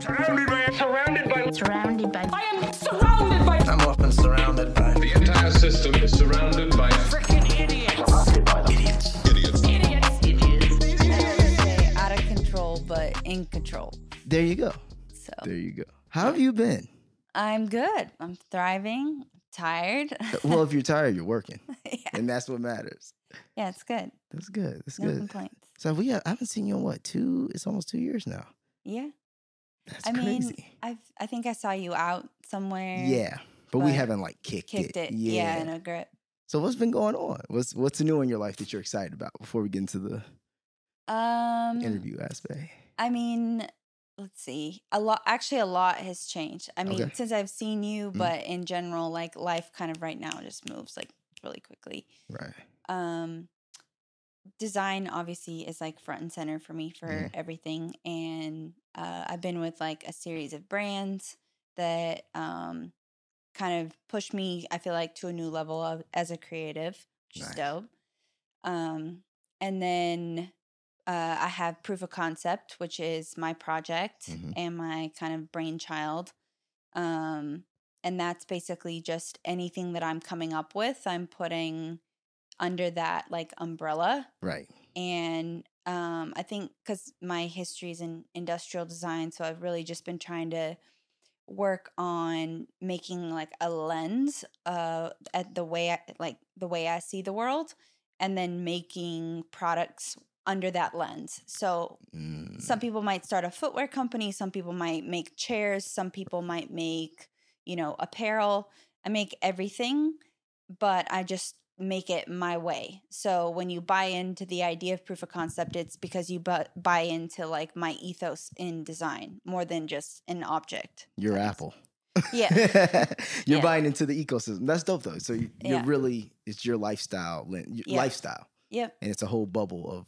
Surrounded by, surrounded by, Surrounded by I am surrounded by I'm often surrounded by the entire system is surrounded by freaking idiots. say out of control, but in control. There you go. So There you go. How have you been? I'm good. I'm thriving. Tired. Well, if you're tired, you're working, yeah. and that's what matters. yeah, it's good. That's good. That's No good. complaints. So we have, I haven't seen you in what two? It's almost two years now. Yeah. That's I mean. I've I think I saw you out somewhere. yeah, but, we haven't like kicked, Kicked it. Yeah. Yeah, in a grip. so what's been going on? What's what's new in your life that you're excited about before we get into the Um interview aspect? I mean, let's see. A lot actually a lot has changed. I mean, Okay. since I've seen you, Mhm. but in general, like life kind of right now just moves like really quickly. Right. um design obviously is like front and center for me for Mhm. everything and uh, i've been with like a series of brands that um kind of push me i feel like to a new level of as a creative which is dope um and then uh, i have proof of concept which is my project Mhm. and my kind of brainchild um and that's basically just anything that i'm coming up with i'm putting under that like umbrella Right. and um, i think because my history is in industrial design so i've really just been trying to work on making like a lens uh, at the way I, like the way i see the world and then making products under that lens. So Mm, some people might start a footwear company some people might make chairs some people might make you know apparel. I make everything but i just make it my way so when you buy into the idea of proof of concept it's because you bu- buy into like my ethos in design more than just an object makes- Apple. yeah you're Yeah. buying into the ecosystem. That's dope though. So you, you're Yeah. really it's your lifestyle, your Yeah. lifestyle, yep and it's a whole bubble of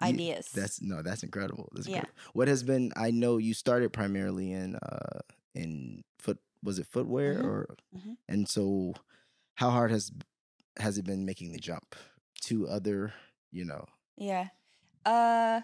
ideas That's no, that's incredible. That's Yeah. incredible. What has been? I know you started primarily in uh in foot. Was it footwear Mhm. or? Mhm. And so, how hard has has it been making the jump to other? You know. Yeah. Uh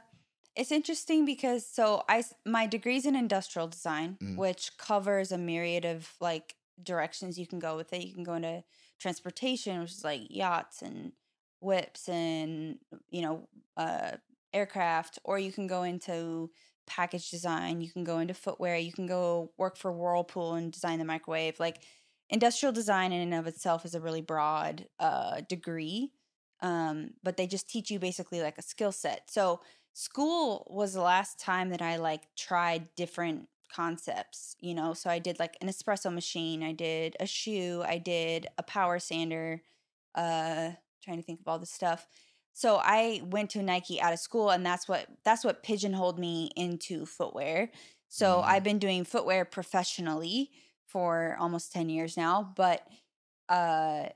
it's interesting because so I my degree's in industrial design, Mhm. which covers a myriad of like directions you can go with it. You can go into transportation, which is like yachts and whips and you know, uh aircraft, or you can go into package design, you can go into footwear, you can go work for Whirlpool and design the microwave. Like industrial design in and of itself is a really broad uh degree um, but they just teach you basically like a skill set. So school was the last time that I like tried different concepts, you know. So I did like an espresso machine, I did a shoe, I did a power sander, uh trying to think of all this stuff. So I went to Nike out of school and that's what that's what pigeonholed me into footwear. So Mm. I've been doing footwear professionally for almost 10 years now, but uh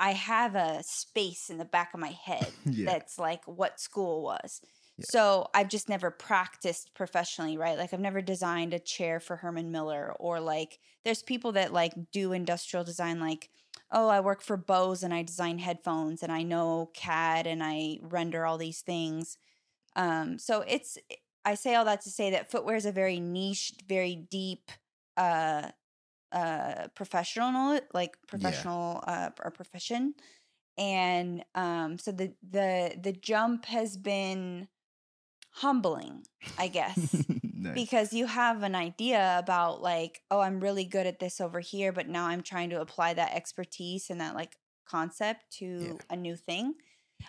I have a space in the back of my head Yeah. that's like what school was. Yeah. So I've just never practiced professionally, right? Like I've never designed a chair for Herman Miller or like there's people that like do industrial design like oh, I work for Bose and I design headphones and I know CAD and I render all these things. Um so it's I say all that to say that footwear is a very niche, very deep uh uh professional like professional uh or profession and um so the the the jump has been humbling i guess Nice. because you have an idea about like oh i'm really good at this over here but now i'm trying to apply that expertise and that like concept to Yeah. a new thing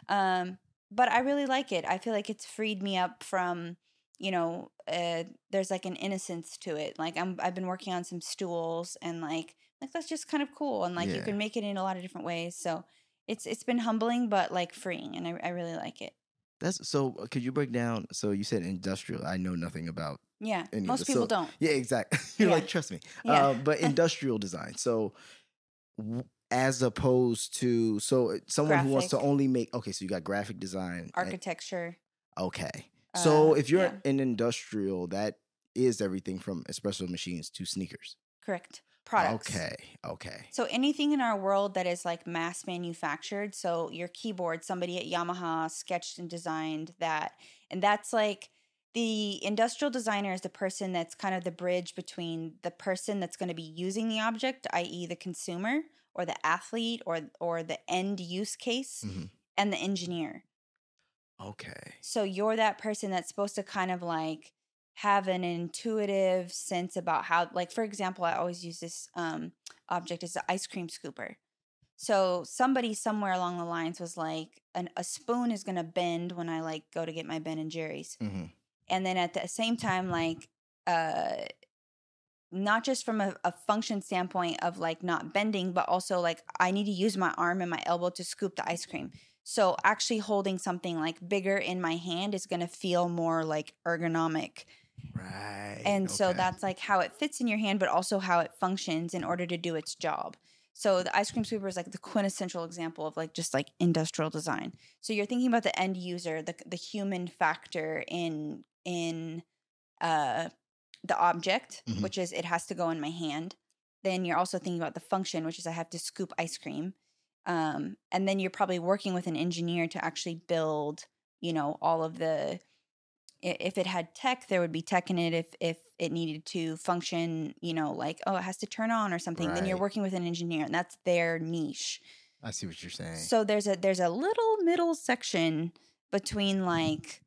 um but i really like it i feel like it's freed me up from you know uh there's like an innocence to it like i'm i've been working on some stools and like like that's just kind of cool and like you can make it in a lot of different ways so it's it's been humbling but like freeing and i, I really like it That's so. uh, Could you break down? So you said industrial. I know nothing about. yeah most people So- don't Yeah, exactly. You're Yeah. like, trust me. Yeah. Uh, but industrial design. So, w- as opposed to so uh, someone who wants to only make. Okay, so you got graphic design. and- architecture Okay. So Uh, if you're yeah. in industrial, that is everything from espresso machines to sneakers. correct products Okay. Okay. So anything in our world that is like mass manufactured, so your keyboard, somebody at Yamaha sketched and designed that, and that's like the industrial designer is the person that's kind of the bridge between the person that's going to be using the object, i.e., the consumer or the athlete or or the end use case, Mhm. and the engineer. Okay. So you're that person that's supposed to kind of like have an intuitive sense about how, like, for example, I always use this um, object as an ice cream scooper. So somebody somewhere along the lines was like, an, a spoon is gonna bend when I like go to get my Ben and Jerry's, hmm and then at the same time, like, uh, not just from a, a function standpoint of like not bending, but also like I need to use my arm and my elbow to scoop the ice cream. So actually holding something like bigger in my hand is going to feel more like ergonomic. Right. And so that's like how it fits in your hand, but also how it functions in order to do its job. So the ice cream scooper is like the quintessential example of like just like industrial design. So you're thinking about the end user, the the human factor in in uh the object, Mhm. which is it has to go in my hand. Then you're also thinking about the function, which is I have to scoop ice cream. Um, and then you're probably working with an engineer to actually build, you know, all of the if it had tech, there would be tech in it. If if it needed to function, you know, like oh, it has to turn on or something, then you're working with an engineer, and that's their niche. I see what you're saying. So there's a there's a little middle section between like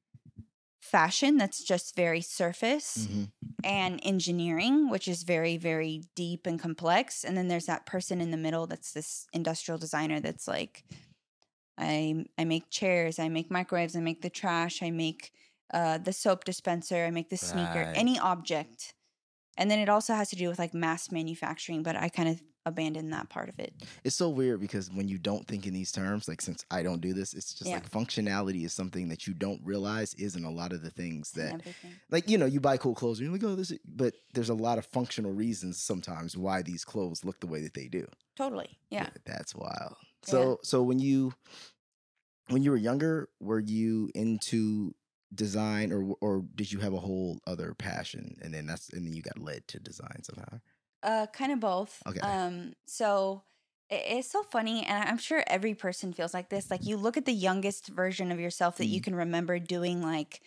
fashion that's just very surface Mhm. and engineering, which is very, very deep and complex. And then there's that person in the middle that's this industrial designer that's like, I I make chairs, I make microwaves, I make the trash, I make uh, the soap dispenser, I make the sneaker, Right. any object. And then it also has to do with like mass manufacturing, but I kind of abandoned that part of it. It's so weird because when you don't think in these terms, like since I don't do this, it's just Yeah. like functionality is something that you don't realize isn't a lot of the things that everything. like you know you buy cool clothes and you're like oh this is, but there's a lot of functional reasons sometimes why these clothes look the way that they do Totally. Yeah. that's wild so so when you when you were younger were you into design or or did you have a whole other passion and then that's and then you got led to design somehow Uh, kind of both. Okay. Um, so it, it's so funny, and I'm sure every person feels like this. Like you look at the youngest version of yourself that you Mhm. can remember doing, like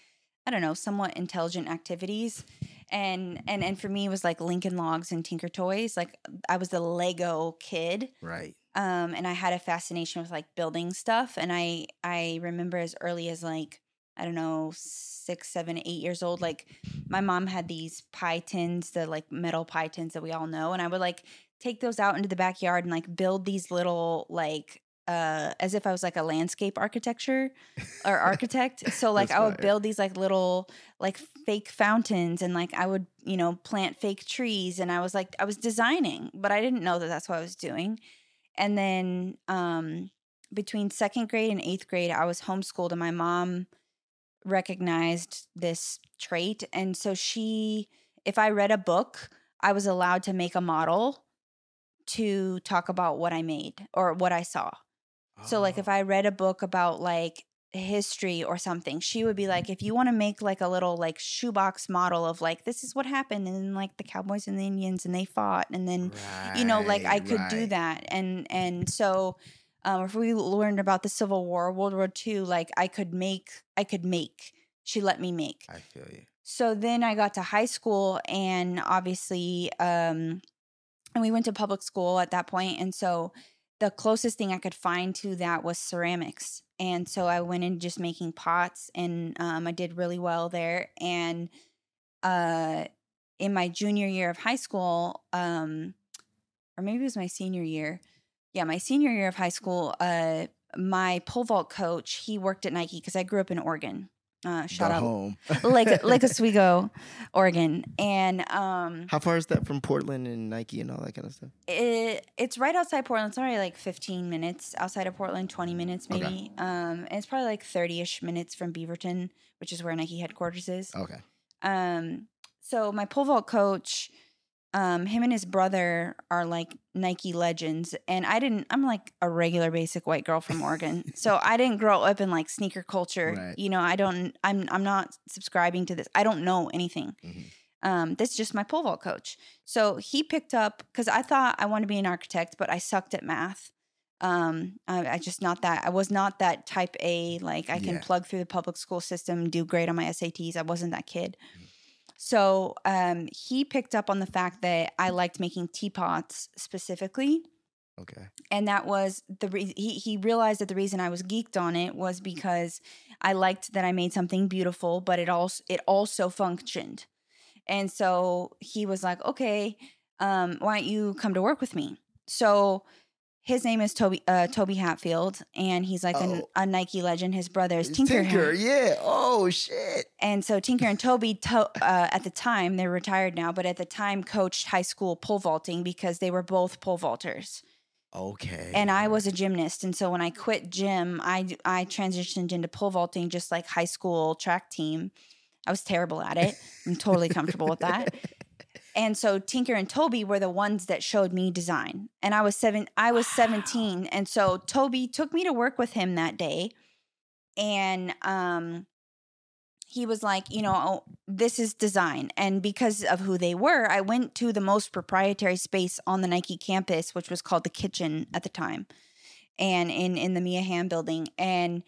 I don't know, somewhat intelligent activities, and and and for me, it was like Lincoln Logs and Tinker Toys. Like I was the Lego kid, right um, and I had a fascination with like building stuff. And I I remember as early as like I don't know six, seven, eight years old. Like my mom had these pie tins, the like metal pie tins that we all know, and I would like take those out into the backyard and like build these little like uh as if I was like a landscape architecture or architect. So like I would build these like little like fake fountains and like I would, you know, plant fake trees and I was like I was designing, but I didn't know that that's what I was doing. And then um between second grade and 8th grade I was homeschooled and my mom recognized this trait and so she if I read a book, I was allowed to make a model to talk about what I made or what I saw. So like Oh. if I read a book about like history or something, she would be like, if you want to make like a little like shoebox model of like this is what happened and then like the cowboys and the Indians and they fought and then you know like I Right, could do that and and so um, if we learned about the Civil War, World War II, like I could make I could make. She let me make. i feel you So then I got to high school and obviously um and we went to public school at that point and so the closest thing I could find to that was ceramics. And so I went in just making pots and um, I did really well there and uh in my junior year of high school um or maybe it was my senior year. Yeah, my senior year of high school uh my pole vault coach, he worked at Nike because I grew up in Oregon. Uh, shout out home Lake Lake Oswego, Oregon, and um, how far is that from portland and nike and all that kind of stuff it it's right outside Portland. It's already like 15 minutes outside of Portland, 20 minutes Okay. maybe. Um, and it's probably like 30ish minutes from Beaverton, which is where Nike headquarters is. okay Um, so my pole vault coach, um, him and his brother are like Nike legends, and I didn't. I'm like a regular basic white girl from Oregon, so I didn't grow up in like sneaker culture. Right. You know, I don't. I'm I'm not subscribing to this. I don't know anything. Mhm. Um, this is just my pole vault coach. So he picked up because I thought I wanted to be an architect, but I sucked at math. Um, I, I just not that. I was not that type A. Like I can Yeah. plug through the public school system, do great on my SATs. I wasn't that kid. Mm-hmm. So um, he picked up on the fact that I liked making teapots specifically Okay. and that was the re- he he realized that the reason I was geeked on it was because I liked that I made something beautiful, but it also it also functioned, and so he was like, "Okay, um, why don't you come to work with me?" So his name is Tobie uh, Tobie Hatfield, and he's like an, Oh. a Nike legend. His brother is Tinker. Tinker, yeah. Oh shit. And so Tinker and Tobie, to, uh, at the time, they're retired now, but at the time coached high school pole vaulting because they were both pole vaulters Okay. and I was a gymnast. And so when I quit gym, I I transitioned into pole vaulting, just like high school track team. I was terrible at it. I'm totally comfortable with that. And so Tinker and Tobie were the ones that showed me design. And I was seven. I was 17, and so Tobie took me to work with him that day, and um, he was like, you know, oh, this is design. And because of who they were, I went to the most proprietary space on the Nike campus, which was called the kitchen at the time. And in in the Mia Hamm building. And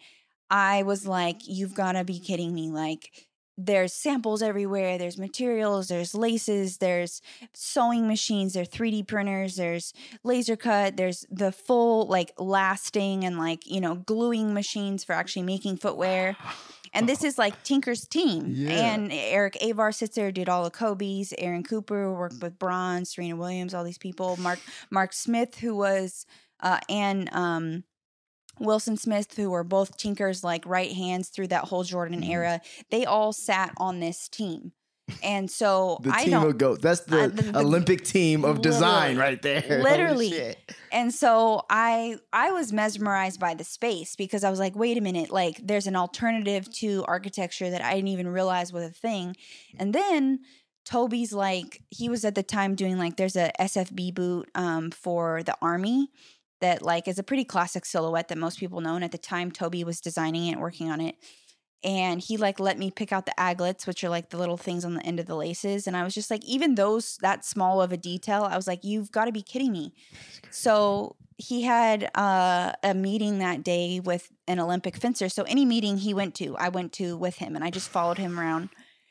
I was like, you've got to be kidding me. Like there's samples everywhere, there's materials, there's laces, there's sewing machines, there's 3D printers, there's laser cut, there's the full like lasting and like, you know, gluing machines for actually making footwear. And this is like Tinker's team. Yeah. And Eric Avar sits there, did all the Kobe's, Aaron Cooper worked with Bron, Serena Williams, all these people. Mark Mark Smith, who was uh and um Wilson Smith, who were both Tinker's like right hands through that whole Jordan Mhm. era, they all sat on this team. And so the I team don't of goats. That's the, I- the- the- Olympic team of design right there. Literally. And so I I was mesmerized by the space because I was like, wait a minute, like there's an alternative to architecture that I didn't even realize was a thing. And then Tobie's like he was at the time doing like there's a SFB boot um, for the army that like is a pretty classic silhouette that most people know. And at the time, Tobie was designing it, working on it. And he like let me pick out the aglets, which are like the little things on the end of the laces. And I was just like, even those that small of a detail, I was like, you've got to be kidding me. So he had uh, a meeting that day with an Olympic fencer. So any meeting he went to, I went to with him, and I just followed him around.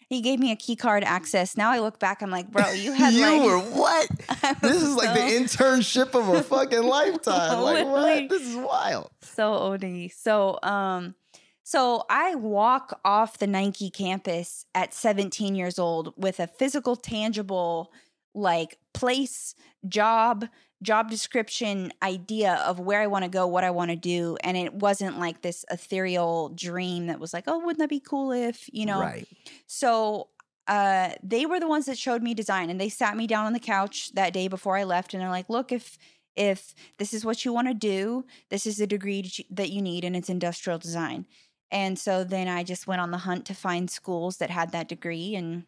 He gave me a key card access. Now I look back, I'm like, bro, you had like you like were what? This is like the internship of a fucking lifetime. Like what? This is wild. so OD. So um so I walk off the Nike campus at 17 years old with a physical tangible like place, job, job description idea of where I want to go, what I want to do and it wasn't like this ethereal dream that was like, "Oh, wouldn't that be cool if, you know, Right. so uh, they were the ones that showed me design, and they sat me down on the couch that day before I left, and they're like, "Look, if if this is what you want to do, this is the degree that you- that you need, and it's industrial design." And so then I just went on the hunt to find schools that had that degree, and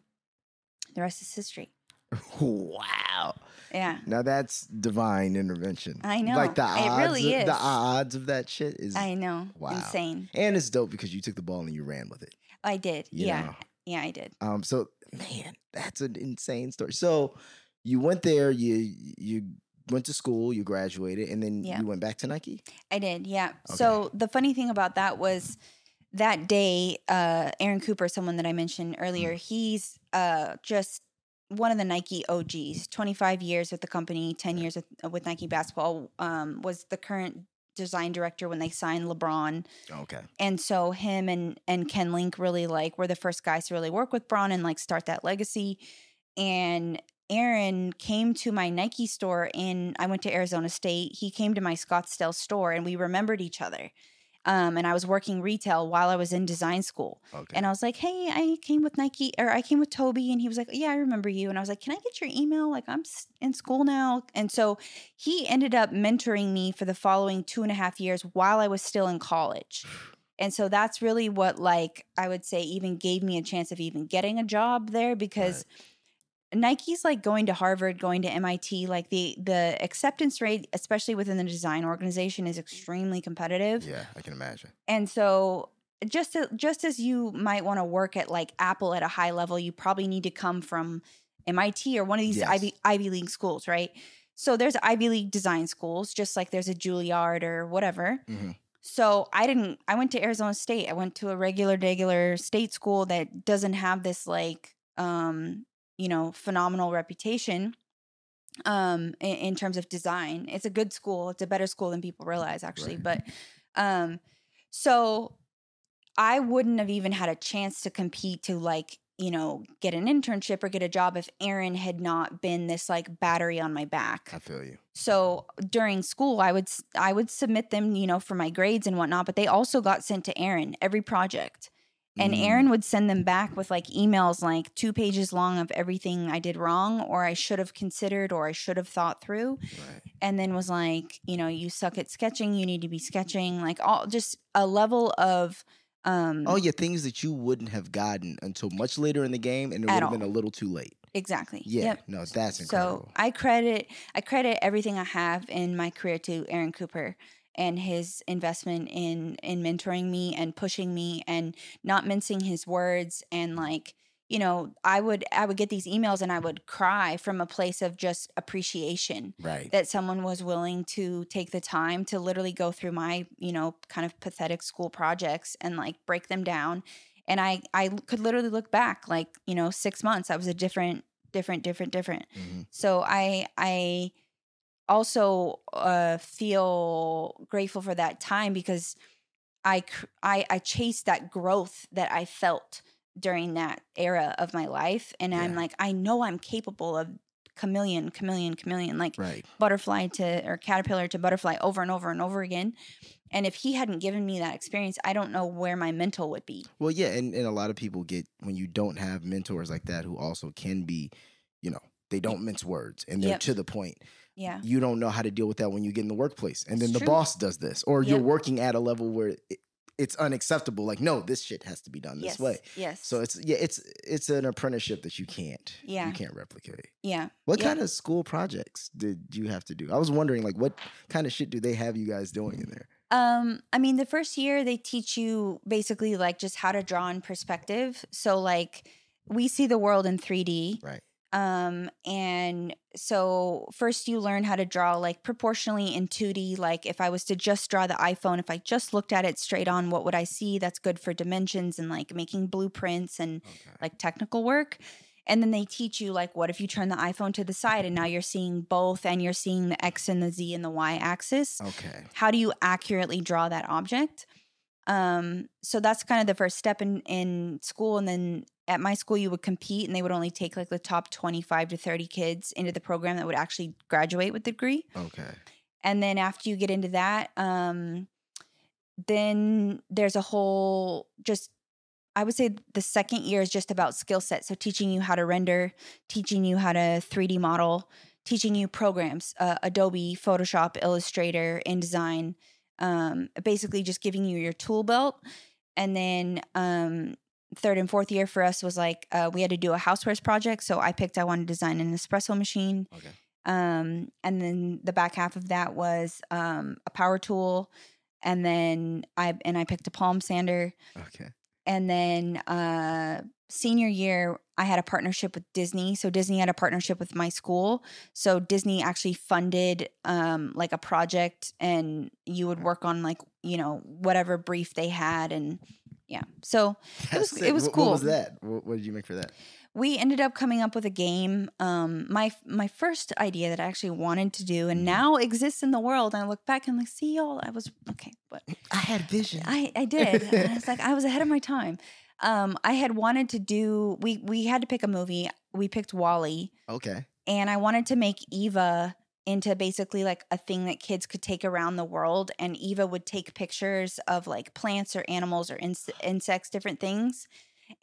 the rest is history. Wow. Yeah, Now that's divine intervention. I know. Like the It odds, really is. the odds of that shit is, I know. Wow. Insane. and it's dope because you took the ball and you ran with it. I did. You yeah, know? yeah, I did. Um. So man, that's an insane story. So you went there. You you went to school. You graduated, and then Yeah. you went back to Nike. I did, yeah. Okay. So the funny thing about that was that day, uh, Aaron Cooper, someone that I mentioned earlier, he's uh, just one of the Nike OGs. Twenty five years with the company, ten years with, with Nike basketball. Um, was the current design director when they signed LeBron, Okay. and so him and and Ken Link really like were the first guys to really work with Bron and like start that legacy. And Aaron came to my Nike store in I went to Arizona State. He came to my Scottsdale store and we remembered each other. Um, and I was working retail while I was in design school. Okay. And I was like, "Hey, I came with Nike or I came with Tobie." And he was like, "Yeah, I remember you." And I was like, "Can I get your email? Like, I'm in school now." And so he ended up mentoring me for the following two and a half years while I was still in college. And so that's really what, like, I would say, even gave me a chance of even getting a job there because Nike's like going to Harvard, going to MIT. Like the the acceptance rate, especially within the design organization, is extremely competitive. yeah, I can imagine. And so just to, just as you might want to work at like Apple at a high level, you probably need to come from MIT or one of these Yes. Ivy Ivy League schools, right? So there's Ivy League design schools, just like there's a Juilliard or whatever. Mhm. So I didn't. I went to Arizona State. I went to a regular, regular state school that doesn't have this like, um, you know, phenomenal reputation, um, in, in terms of design. It's a good school. It's a better school than people realize, actually. Right. But, um, so I wouldn't have even had a chance to compete to like, you know, get an internship or get a job if Aaron had not been this like battery on my back I feel you. so during school i would I would submit them you know for my grades and whatnot but they also got sent to aaron every project and Mm. aaron would send them back with like emails like two pages long of everything i did wrong or i should have considered or i should have thought through Right. and then was like you know you suck at sketching you need to be sketching like all just a level of um Oh yeah, things that you wouldn't have gotten until much later in the game, and it would have been a little too late. exactly Yeah, Yep. no, that's incredible. So I credit I credit everything I have in my career to Aaron Cooper and his investment in in mentoring me and pushing me and not mincing his words and like you know I would I would get these emails and I would cry from a place of just appreciation right. that someone was willing to take the time to literally go through my you know kind of pathetic school projects and like break them down and i i could literally look back like you know 6 months i was a different different different different Mhm. so i i also uh feel grateful for that time because i i i chased that growth that i felt during that era of my life and i'm like i know i'm capable of chameleon chameleon chameleon like Right. butterfly to or caterpillar to butterfly over and over and over again and if he hadn't given me that experience i don't know where my mental would be Well, yeah, and, and a lot of people get when you don't have mentors like that who also can be, you know, they don't mince words and they're Yep. to the point. Yeah You don't know how to deal with that when you get in the workplace, and then It's the true. boss does this, or you're working at a level where it, it's unacceptable. Like, no, this shit has to be done this yes way. yes So it's yeah, it's it's an apprenticeship that you can't Yeah. you can't replicate. yeah What Yep. kind of school projects did you have to do? I was wondering, like, what kind of shit do they have you guys doing in there? Um, I mean, the first year they teach you basically like just how to draw in perspective. So like we see the world in 3D. Right. Um, and so first you learn how to draw like proportionally in 2D. Like if I was to just draw the iPhone, if I just looked at it straight on, what would I see? That's good for dimensions and like making blueprints and Okay. like technical work. And then they teach you like what if you turn the iPhone to the side and now you're seeing both and you're seeing the X and the Z and the Y axis Okay. how do you accurately draw that object um so that's kind of the first step in in school and then at my school you would compete and they would only take like the top 25 to 30 kids into the program that would actually graduate with the degree Okay. and then after you get into that um then there's a whole just i would say the second year is just about skill set so teaching you how to render teaching you how to 3d model teaching you programs uh, adobe photoshop illustrator indesign um, basically just giving you your tool belt and then um, third and fourth year for us was like uh, we had to do a housewares project so i picked i wanted to design an espresso machine Okay. um, and then the back half of that was um, a power tool and then i and i picked a palm sander Okay. And then uh, senior year i had a partnership with disney so disney had a partnership with my school so disney actually funded um, like a project and you would work on like you know whatever brief they had and yeah so It was- it was What- What was cool. that? What, what did you make for that? We ended up coming up with a game um my my first idea that i actually wanted to do and Mhm. now exists in the world and i look back and like see y'all i was okay but I had vision. i i did and it's like i was ahead of my time um i had wanted to do we we had to pick a movie we picked WALL-E okay. and i wanted to make eva into basically like a thing that kids could take around the world and eva would take pictures of like plants or animals or inse- insects different things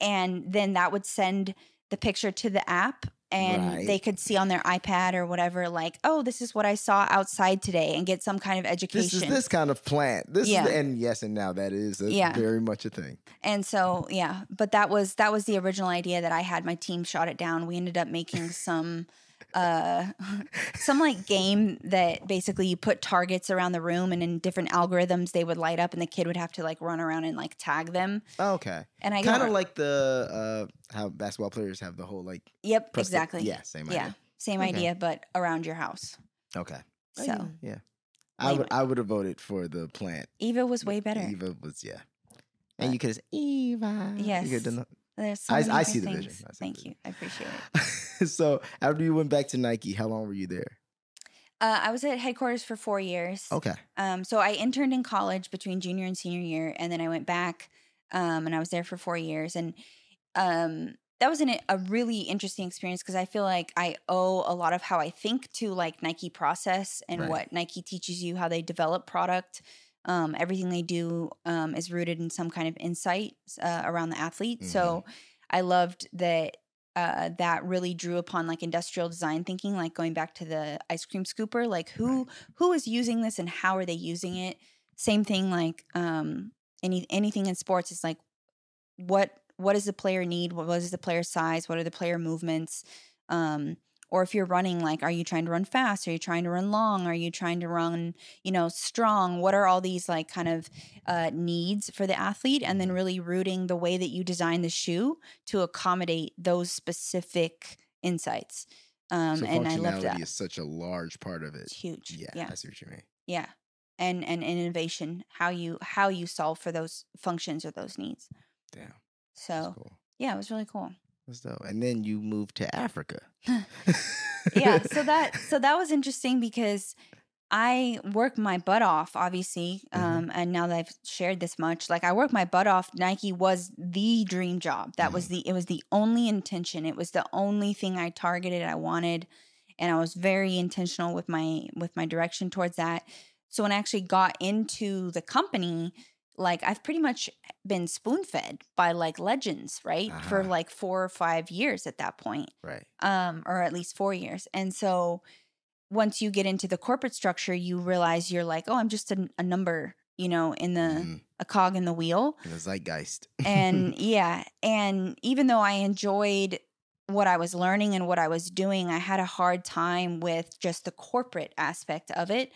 and then that would send the picture to the app and Right. they could see on their ipad or whatever like oh this is what i saw outside today and get some kind of education This is this kind of plant. This Yeah. is and yes, and now that is Yeah. very much a thing. and so yeah but that was that was the original idea that i had my team shot it down we ended up making some uh some like game that basically you put targets around the room and in different algorithms they would light up and the kid would have to like run around and like tag them Oh, okay. and i Kind of like the uh how basketball players have the whole like yep press the- exactly yeah, same yeah idea. same Okay. idea but around your house Okay. So yeah, yeah. I would I would have voted for the plant. Eva was way better. Eva was yeah. And you could have said Eva. You Yes. could've done that. There's so I- I see the vision. See the Thank vision. you. I appreciate it. so after you went back to Nike, how long were you there? Uh, I was at headquarters for four years. Okay. Um, so I interned in college between junior and senior year, and then I went back, um, and I was there for four years, and um, that was an, a really interesting experience because I feel like I owe a lot of how I think to like Nike process and Right. what Nike teaches you, how they develop product. Um, everything they do um, is rooted in some kind of insight uh, around the athlete. So I loved that. Uh, that really drew upon like industrial design thinking, like going back to the ice cream scooper, like who who is using this and how are they using it? Same thing like um any anything in sports is like what what does the player need? What what is the player size? What are the player movements? Um or if you're running like are you trying to run fast? Are you trying to run long? Are you trying to run you know strong? What are all these like kind of uh, needs for the athlete? And then really rooting the way that you design the shoe to accommodate those specific insights. Um so and i love that. is such a large part of it. it's huge. Yeah, yeah. I see what you mean. yeah. And and innovation how you how you solve for those functions or those needs. Yeah so cool. yeah it was really cool That's dope. And then you moved to Africa. yeah so that so that was interesting because i work my butt off obviously Mhm. um and now that i've shared this much like i work my butt off nike was the dream job that was the it was the only intention it was the only thing i targeted i wanted and i was very intentional with my with my direction towards that so when i actually got into the company like i've pretty much been spoon fed by like legends right for Uh-huh. like four or five years at that point right. um, or at least four years. And so once you get into the corporate structure, you realize you're like, oh, I'm just a, a number, you know, in the Mhm. a cog in the wheel. In the zeitgeist. And yeah, and even though I enjoyed what I was learning and what I was doing, I had a hard time with just the corporate aspect of it.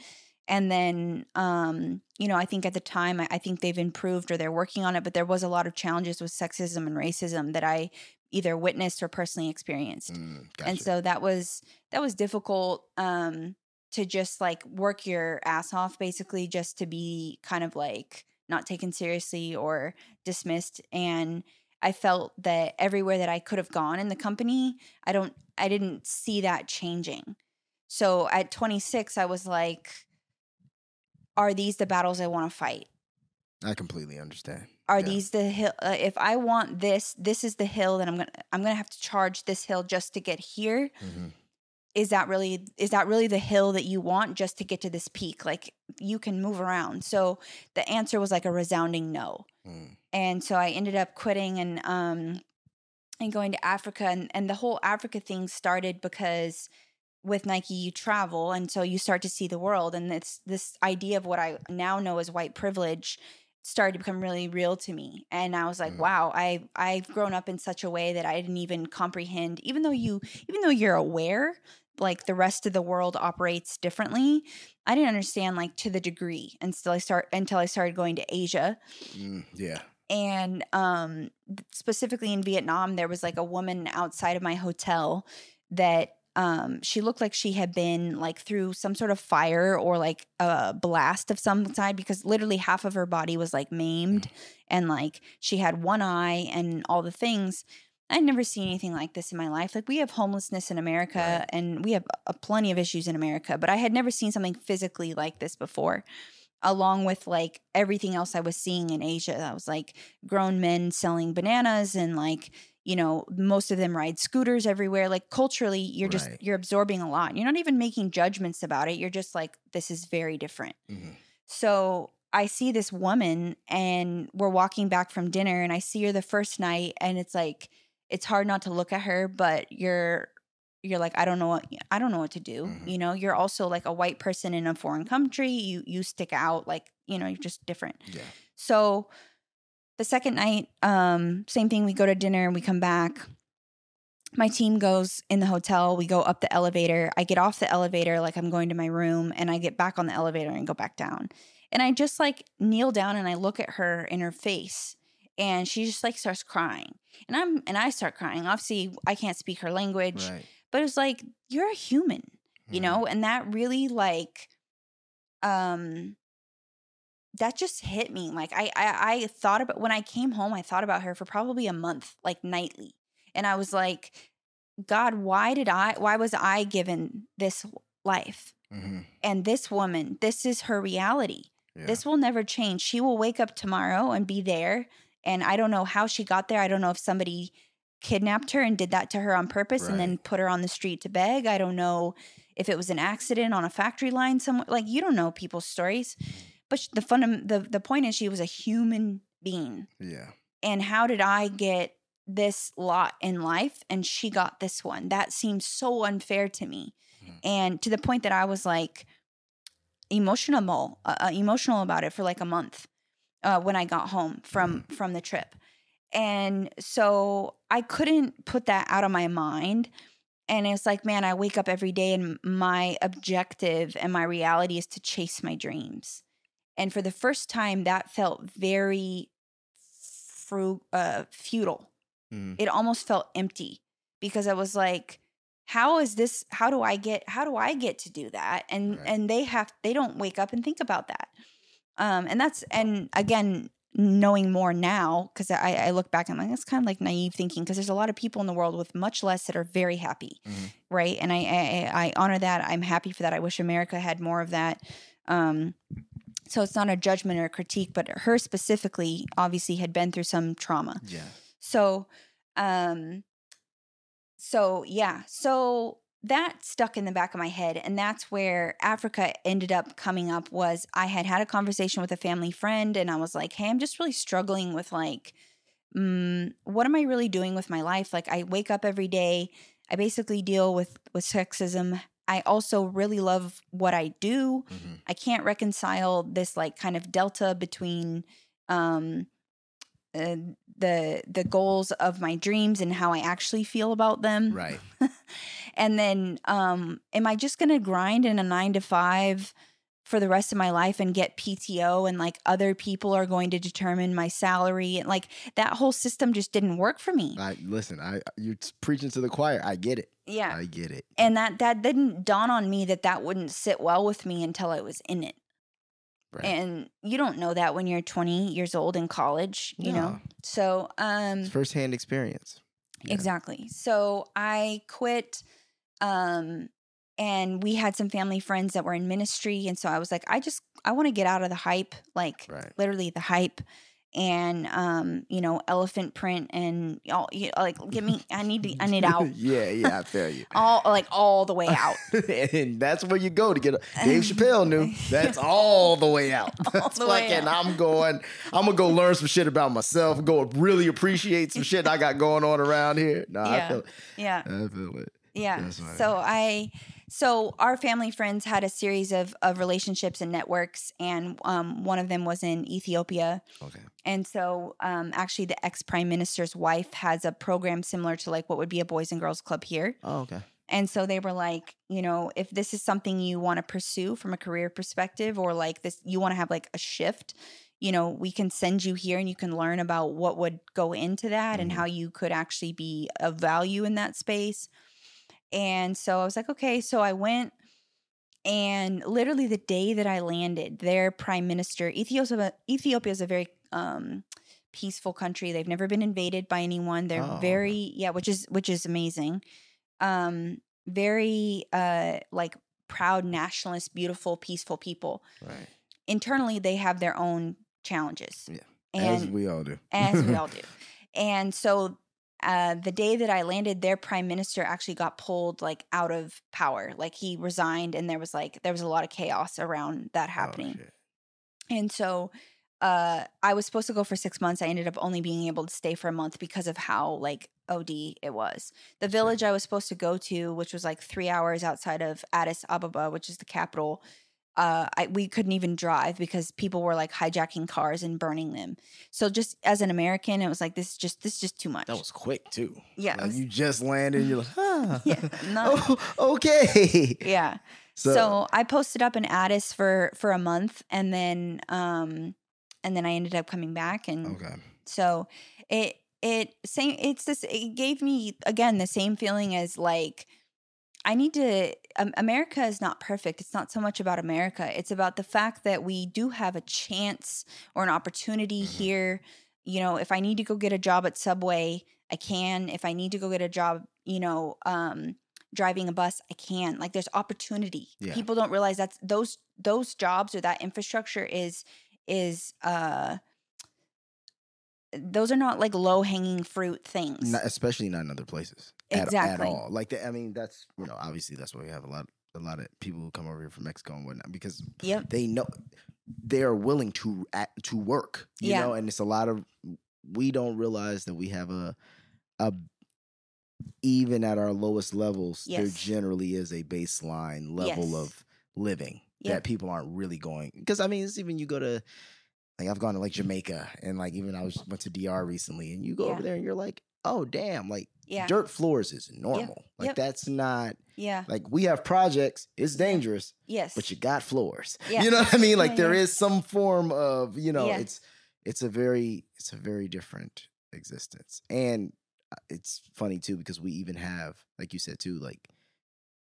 And then, um, you know, I think at the time, I, I think they've improved or they're working on it, but there was a lot of challenges with sexism and racism that I either witnessed or personally experienced. Mm, and so that was that was difficult um to just like work your ass off basically just to be kind of like not taken seriously or dismissed. And i felt that everywhere that i could have gone in the company i don't i didn't see that changing. So at 26 i was like are these the battles i want to fight I completely understand. are Yeah. these the hill uh, if i want this this is the hill that i'm gonna i'm gonna have to charge this hill just to get here hmm is that really is that really the hill that you want just to get to this peak like you can move around so the answer was like a resounding no Mm. and so i ended up quitting and um and going to africa and, and the whole africa thing started because with nike you travel and so you start to see the world and this this idea of what i now know as white privilege started to become really real to me and i was like Mhm. wow i i've grown up in such a way that i didn't even comprehend even though you even though you're aware like the rest of the world operates differently i didn't understand like to the degree until i start until i started going to asia Mm, yeah. and um specifically in Vietnam there was like a woman outside of my hotel that um she looked like she had been like through some sort of fire or like a blast of some side because literally half of her body was like maimed and like she had one eye and all the things I'd never seen anything like this in my life. Like we have homelessness in America Right. and we have a plenty of issues in America, but I had never seen something physically like this before along with like everything else I was seeing in Asia. I was like grown men selling bananas and like, you know, most of them ride scooters everywhere. Like culturally, you're just Right. you're absorbing a lot. You're not even making judgments about it. You're just like this is very different. Mhm. So I see this woman and we're walking back from dinner and I see her the first night and it's like it's hard not to look at her, but you're you're like I don't know what I don't know what to do. Mhm. You know, you're also like a white person in a foreign country. You you stick out like, you know, you're just different. Yeah. So the second night, um, same thing. We go to dinner and we come back. My team goes in the hotel. We go up the elevator. I get off the elevator like I'm going to my room, and I get back on the elevator and go back down. And I just like kneel down and I look at her in her face, and she just like starts crying. And I'm and I start crying. Obviously, I can't speak her language, Right. but it's like you're a human you Mhm. know, and that really like um that just hit me. Like I, I I thought about when I came home, I thought about her for probably a month, like nightly. And I was like, God, why did I why was I given this life? Mhm. And this woman, this is her reality. Yeah. This will never change. She will wake up tomorrow and be there. And I don't know how she got there. I don't know if somebody kidnapped her and did that to her on purpose and then put her on the street to beg. I don't know if it was an accident on a factory line somewhere. Like you don't know people's stories. But sh- the fun the the point is she was a human being. yeah. And how did I get this lot in life and she got this one? That seems so unfair to me. Mhm. And to the point that I was like emotional uh, uh, emotional about it for like a month uh, when I got home from from the trip. And so I couldn't put that out of my mind. And it's like, man, I wake up every day and my objective and my reality is to chase my dreams. And for the first time, that felt very fru- uh, futile. Mm. It almost felt empty because I was like, how is this? How do I get? How do I get to do that? And Right. and they have they don't wake up and think about that. Um, and that's and again knowing more now because I, I look back and I'm like that's kind of like naive thinking because there's a lot of people in the world with much less that are very happy Mhm. right and I, I i honor that i'm happy for that i wish america had more of that um so it's not a judgment or a critique but her specifically obviously had been through some trauma. Yeah. so um so yeah. So that stuck in the back of my head and that's where africa ended up coming up was i had had a conversation with a family friend and i was like hey i'm just really struggling with like mm, what am i really doing with my life? Like i wake up every day i basically deal with with sexism i also really love what i do Mhm. I can't reconcile this like kind of delta between um uh, the the goals of my dreams and how I actually feel about them. Right. and then um am I just going to grind in a 9 to 5 for the rest of my life and get PTO and like other people are going to determine my salary and like that whole system just didn't work for me. I listen. I you're preaching to the choir. I get it. yeah. I get it. and that that didn't dawn on me that that wouldn't sit well with me until I was in it. Right. and you don't know that when you're 20 years old in college you know so um It's firsthand experience. Yeah. exactly so i quit um and we had some family friends that were in ministry and so i was like i just i want to get out of the hype like Right. literally the hype and um you know elephant print and all you like get me i need to i need out yeah, yeah, I feel you. all like all the way out and that's where you go to get. A, Dave Chappelle knew that's all the way out. That's the way fucking. out. I'm going. I'm gonna go learn some shit about myself. Go really appreciate some shit I got going on around here. No, I Yeah. feel. yeah I feel it. Yeah. So I so our family friends had a series of of relationships and networks and um one of them was in Ethiopia. Okay. And so um actually the ex prime minister's wife has a program similar to like what would be a boys and girls club here. Oh, okay. And so they were like, you know, if this is something you want to pursue from a career perspective or like this you want to have like a shift, you know, we can send you here and you can learn about what would go into that and Mhm. how you could actually be of value in that space. And so I was like, okay. So I went and literally the day that I landed, their prime minister, Ethiopia Ethiopia is a very um peaceful country. They've never been invaded by anyone. They're Oh, very yeah, which is which is amazing. Um very uh like proud nationalist, beautiful, peaceful people. Right. Internally they have their own challenges. Yeah. And As we all do. as we all do. And so uh, the day that I landed, their prime minister actually got pulled like out of power. Like he resigned, and there was like there was a lot of chaos around that Oh, happening. shit. and so uh, I was supposed to go for six months. I ended up only being able to stay for a month because of how like OD it was. The village I was supposed to go to, which was like three hours outside of Addis Ababa, which is the capital. Uh, I, we couldn't even drive because people were like hijacking cars and burning them. So just as an American, it was like this is just this is just too much. That was quick too. yeah, Like was- you just landed. and You're like, huh. yeah, no, oh, okay. yeah. So, I posted up in Addis for for a month, and then um, and then I ended up coming back, and okay. so it it same it's this it gave me again the same feeling as like I need to. Um, America is not perfect. It's not so much about America. It's about the fact that we do have a chance or an opportunity Mhm. here. You know, if I need to go get a job at Subway, I can. If I need to go get a job, you know, um, driving a bus, I can. Like, there's opportunity. Yeah. People don't realize that's those those jobs or that infrastructure is is uh those are not like low hanging fruit things. Not, especially not in other places. At, at all. Like the, I mean, that's you know, obviously that's why we have a lot a lot of people who come over here from Mexico and whatnot because Yep. they know they are willing to act, to work. You Yeah. know, and it's a lot of we don't realize that we have a a even at our lowest levels, there generally is a baseline level Yes. of living Yep. that people aren't really going. Because I mean, it's even you go to like I've gone to like Jamaica and like even I was went to DR recently, and you go over there and you're like, oh damn, like Yeah. dirt floors is normal. Like Yep. that's not Yeah. like we have projects. It's dangerous, Yes. but you got floors. Yeah. You know what I mean? Like Yeah, there yeah. is some form of you know it's it's a very it's a very different existence, and uh, it's funny too because we even have like you said too like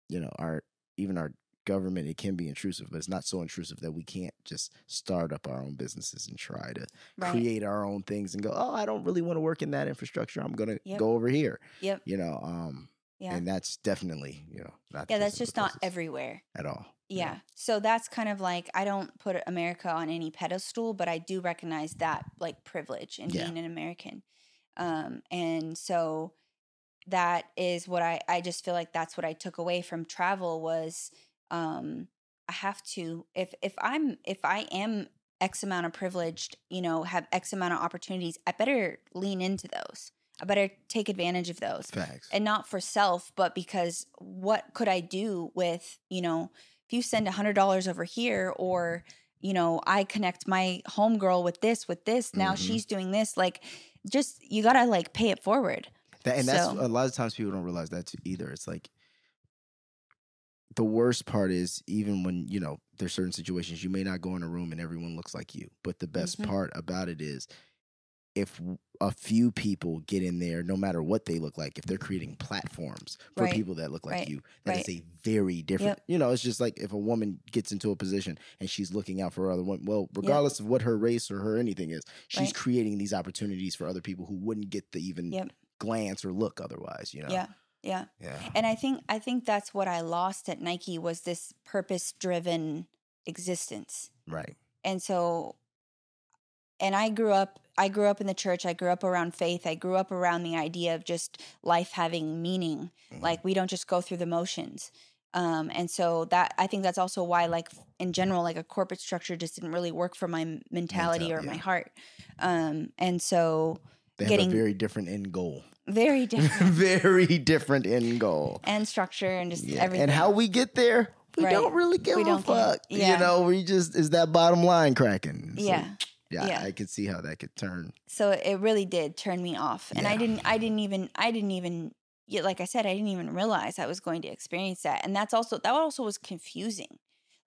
you know our even our government it can be intrusive but it's not so intrusive that we can't just start up our own businesses and try to right. create our own things and go oh i don't really want to work in that infrastructure i'm gonna Yep. go over here Yep. you know um Yeah. and that's definitely you know not yeah, that's just not everywhere. at all Yeah. So that's kind of like I don't put America on any pedestal, but I do recognize that like privilege in Yeah. being an American. Um, and so that is what I I just feel like that's what I took away from travel was um I have to if if I'm if I am X amount of privileged, you know, have X amount of opportunities, I better lean into those. I better take advantage of those facts and not for self, but because what could I do with, you know, if you send a hundred dollars over here or, you know, I connect my homegirl with this, with this, now Mhm. she's doing this, like just you gotta like pay it forward. That, and that's a lot of times people don't realize that too either. It's like the worst part is even when you know there's certain situations you may not go in a room and everyone looks like you, but the best Mhm. part about it is if a few people get in there, no matter what they look like, if they're creating platforms for Right. people that look like Right. you, that is Right. a very different. You know, it's just like if a woman gets into a position and she's looking out for other women. Well, regardless of what her race or her anything is, she's creating these opportunities for other people who wouldn't get the even Yep. glance or look otherwise. You know. Yeah. Yeah. Yeah. And I think I think that's what I lost at Nike was this purpose driven existence. Right. and so and i grew up i grew up in the church i grew up around faith i grew up around the idea of just life having meaning Mhm. like we don't just go through the motions um, and so that i think that's also why like in general like a corporate structure just didn't really work for my mentality Mental- or my heart um, and so They getting- have a very different end goal. Very different very different end goal. and structure and just Yeah. everything And how we get there, we Right. don't really give We a fuck. Yeah. You know, we just is that bottom line cracking. So, yeah yeah. yeah. I could see how that could turn. so it really did turn me off and i didn't i didn't even i didn't even like i said i didn't even realize i was going to experience that and that's also that also was confusing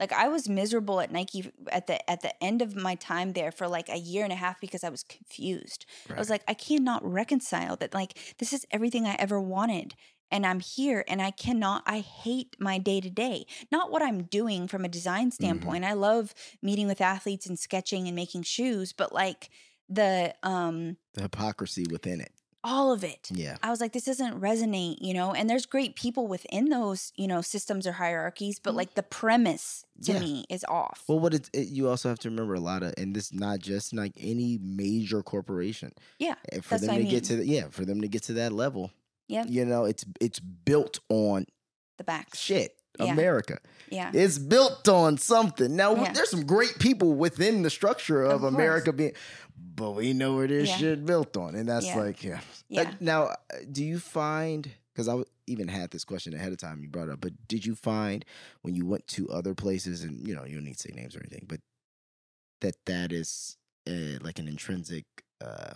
like i was miserable at nike at the at the end of my time there for like a year and a half because i was confused. I was like i cannot reconcile that like this is everything i ever wanted and i'm here and i cannot i hate my day to day not what i'm doing from a design standpoint. I love meeting with athletes and sketching and making shoes but like the um the hypocrisy within it. All of it Yeah. I was like, this doesn't resonate, you know. And there's great people within those, you know, systems or hierarchies, but Mhm. like the premise to Yeah. me is off. Well, what it, it you also have to remember a lot of, and this not just like any major corporation. Yeah, And for them to I get to the, yeah, for them to get to that level, Yeah. you know, it's it's built on the back. shit. Yeah. America. Yeah. It's built on something. Now Yeah. there's some great people within the structure of, Of. America being, but we know where this Yeah. shit built on, and that's Yeah. like yeah. Yeah. now, uh, do you find? Because I even had this question ahead of time you brought up, but did you find when you went to other places, and you know you don't need to say names or anything, but that that is uh, like an intrinsic uh,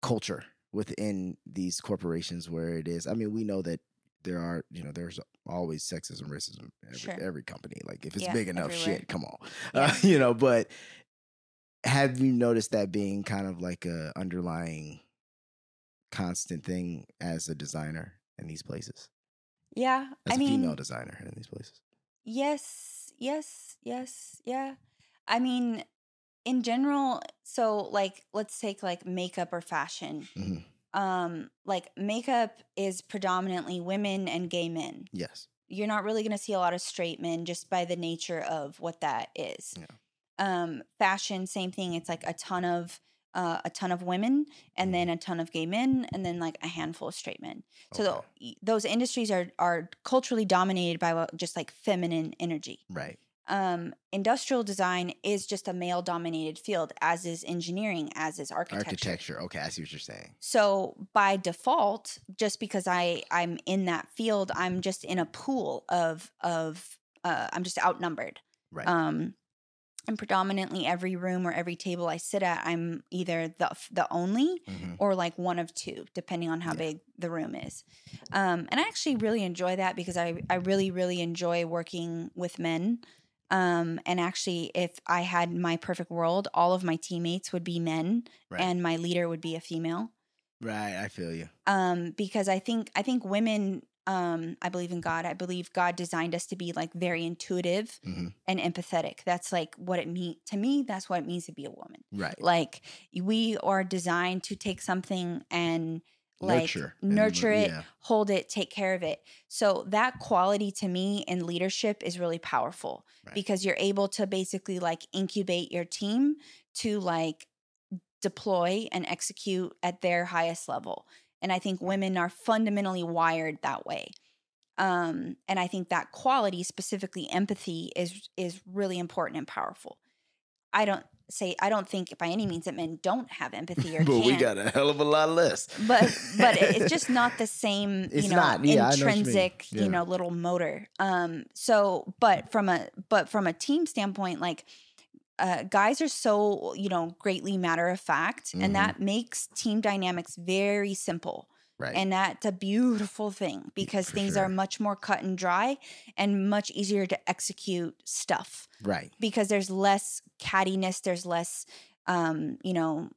culture within these corporations where it is. I mean, we know that there are, you know, there's always sexism, racism, every, Sure. every company. Like if it's Yeah, big enough, everywhere. shit, come on, Yeah. uh, you know. But have you noticed that being kind of like a underlying constant thing as a designer in these places? Yeah. as I a mean, female designer in these places. Yes, yes, yes, yeah. I mean, in general, so like let's take like makeup or fashion. Mhm. Um like makeup is predominantly women and gay men. Yes. You're not really going to see a lot of straight men just by the nature of what that is. Yeah. Um fashion same thing, it's like a ton of uh, a ton of women and then a ton of gay men and then like a handful of straight men. So Okay. y- those industries are are culturally dominated by what, just like feminine energy Right. um, industrial design is just a male dominated field, as is engineering, as is architecture. Architecture. Okay, I see what you're saying. So by default, just because I I'm in that field, I'm just in a pool of of uh, I'm just outnumbered. Right. Um, and predominantly every room or every table I sit at, I'm either the the only Mhm. or like one of two, depending on how Yeah. big the room is. Um, and I actually really enjoy that because I, I really, really enjoy working with men. Um, and actually, if I had my perfect world, all of my teammates would be men Right. and my leader would be a female. right. I feel you. Um, because I think I think women. Um, I believe in God. I believe God designed us to be like very intuitive Mhm. and empathetic. That's like what it means to me. That's what it means to be a woman Right. like we are designed to take something and like nurture. nurture lo- it Yeah. hold it take care of it so that quality to me in leadership is really powerful Right. because you're able to basically like incubate your team to like deploy and execute at their highest level and i think women are fundamentally wired that way um and i think that quality specifically empathy is is really important and powerful i don't say i don't think by any means that men don't have empathy or but we can't got a hell of a lot less. but but it's just not the same It's you know not. Yeah, I know you intrinsic Yeah. you know little motor um so but from a but from a team standpoint like uh, guys are so you know greatly matter of fact Mhm. and that makes team dynamics very simple Right. and that's a beautiful thing because for things sure. are much more cut and dry and much easier to execute stuff right. because there's less cattiness there's less um you know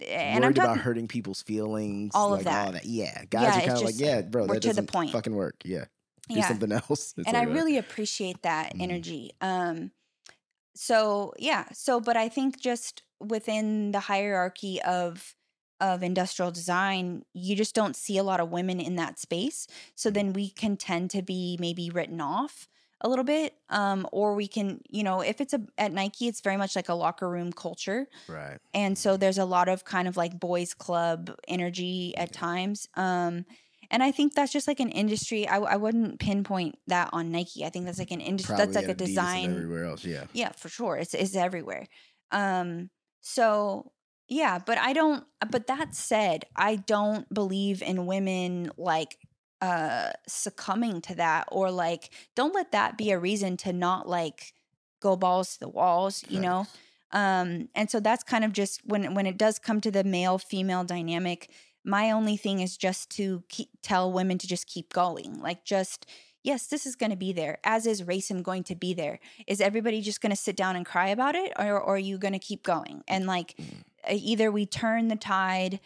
and Worried i'm talking, about hurting people's feelings. All of like, that. All that. Yeah. Guys Yeah, are kind of like, yeah, bro, we're that to the point. fucking work. Yeah. Do yeah something else. It's and I like, uh, really appreciate that Mhm. energy. Um, so yeah, so but I think just within the hierarchy of of industrial design, you just don't see a lot of women in that space. So then we can tend to be maybe written off a little bit, um, or we can, you know, if it's a at Nike, it's very much like a locker room culture. Right. And so there's a lot of kind of like boys club energy at times. Um, and I think that's just like an industry. I, I wouldn't pinpoint that on Nike. I think that's like an industry. Probably That's like a design. everywhere else. Yeah. Yeah, for sure. It's it's everywhere. Um, so yeah, but I don't. But that said, I don't believe in women like uh succumbing to that or like don't let that be a reason to not like go balls to the walls you know um and so that's kind of just when when it does come to the male female dynamic my only thing is just to keep, tell women to just keep going like just yes this is going to be there as is racism going to be there. Is everybody just going to sit down and cry about it or, or are you going to keep going? And like Mm. either we turn the tide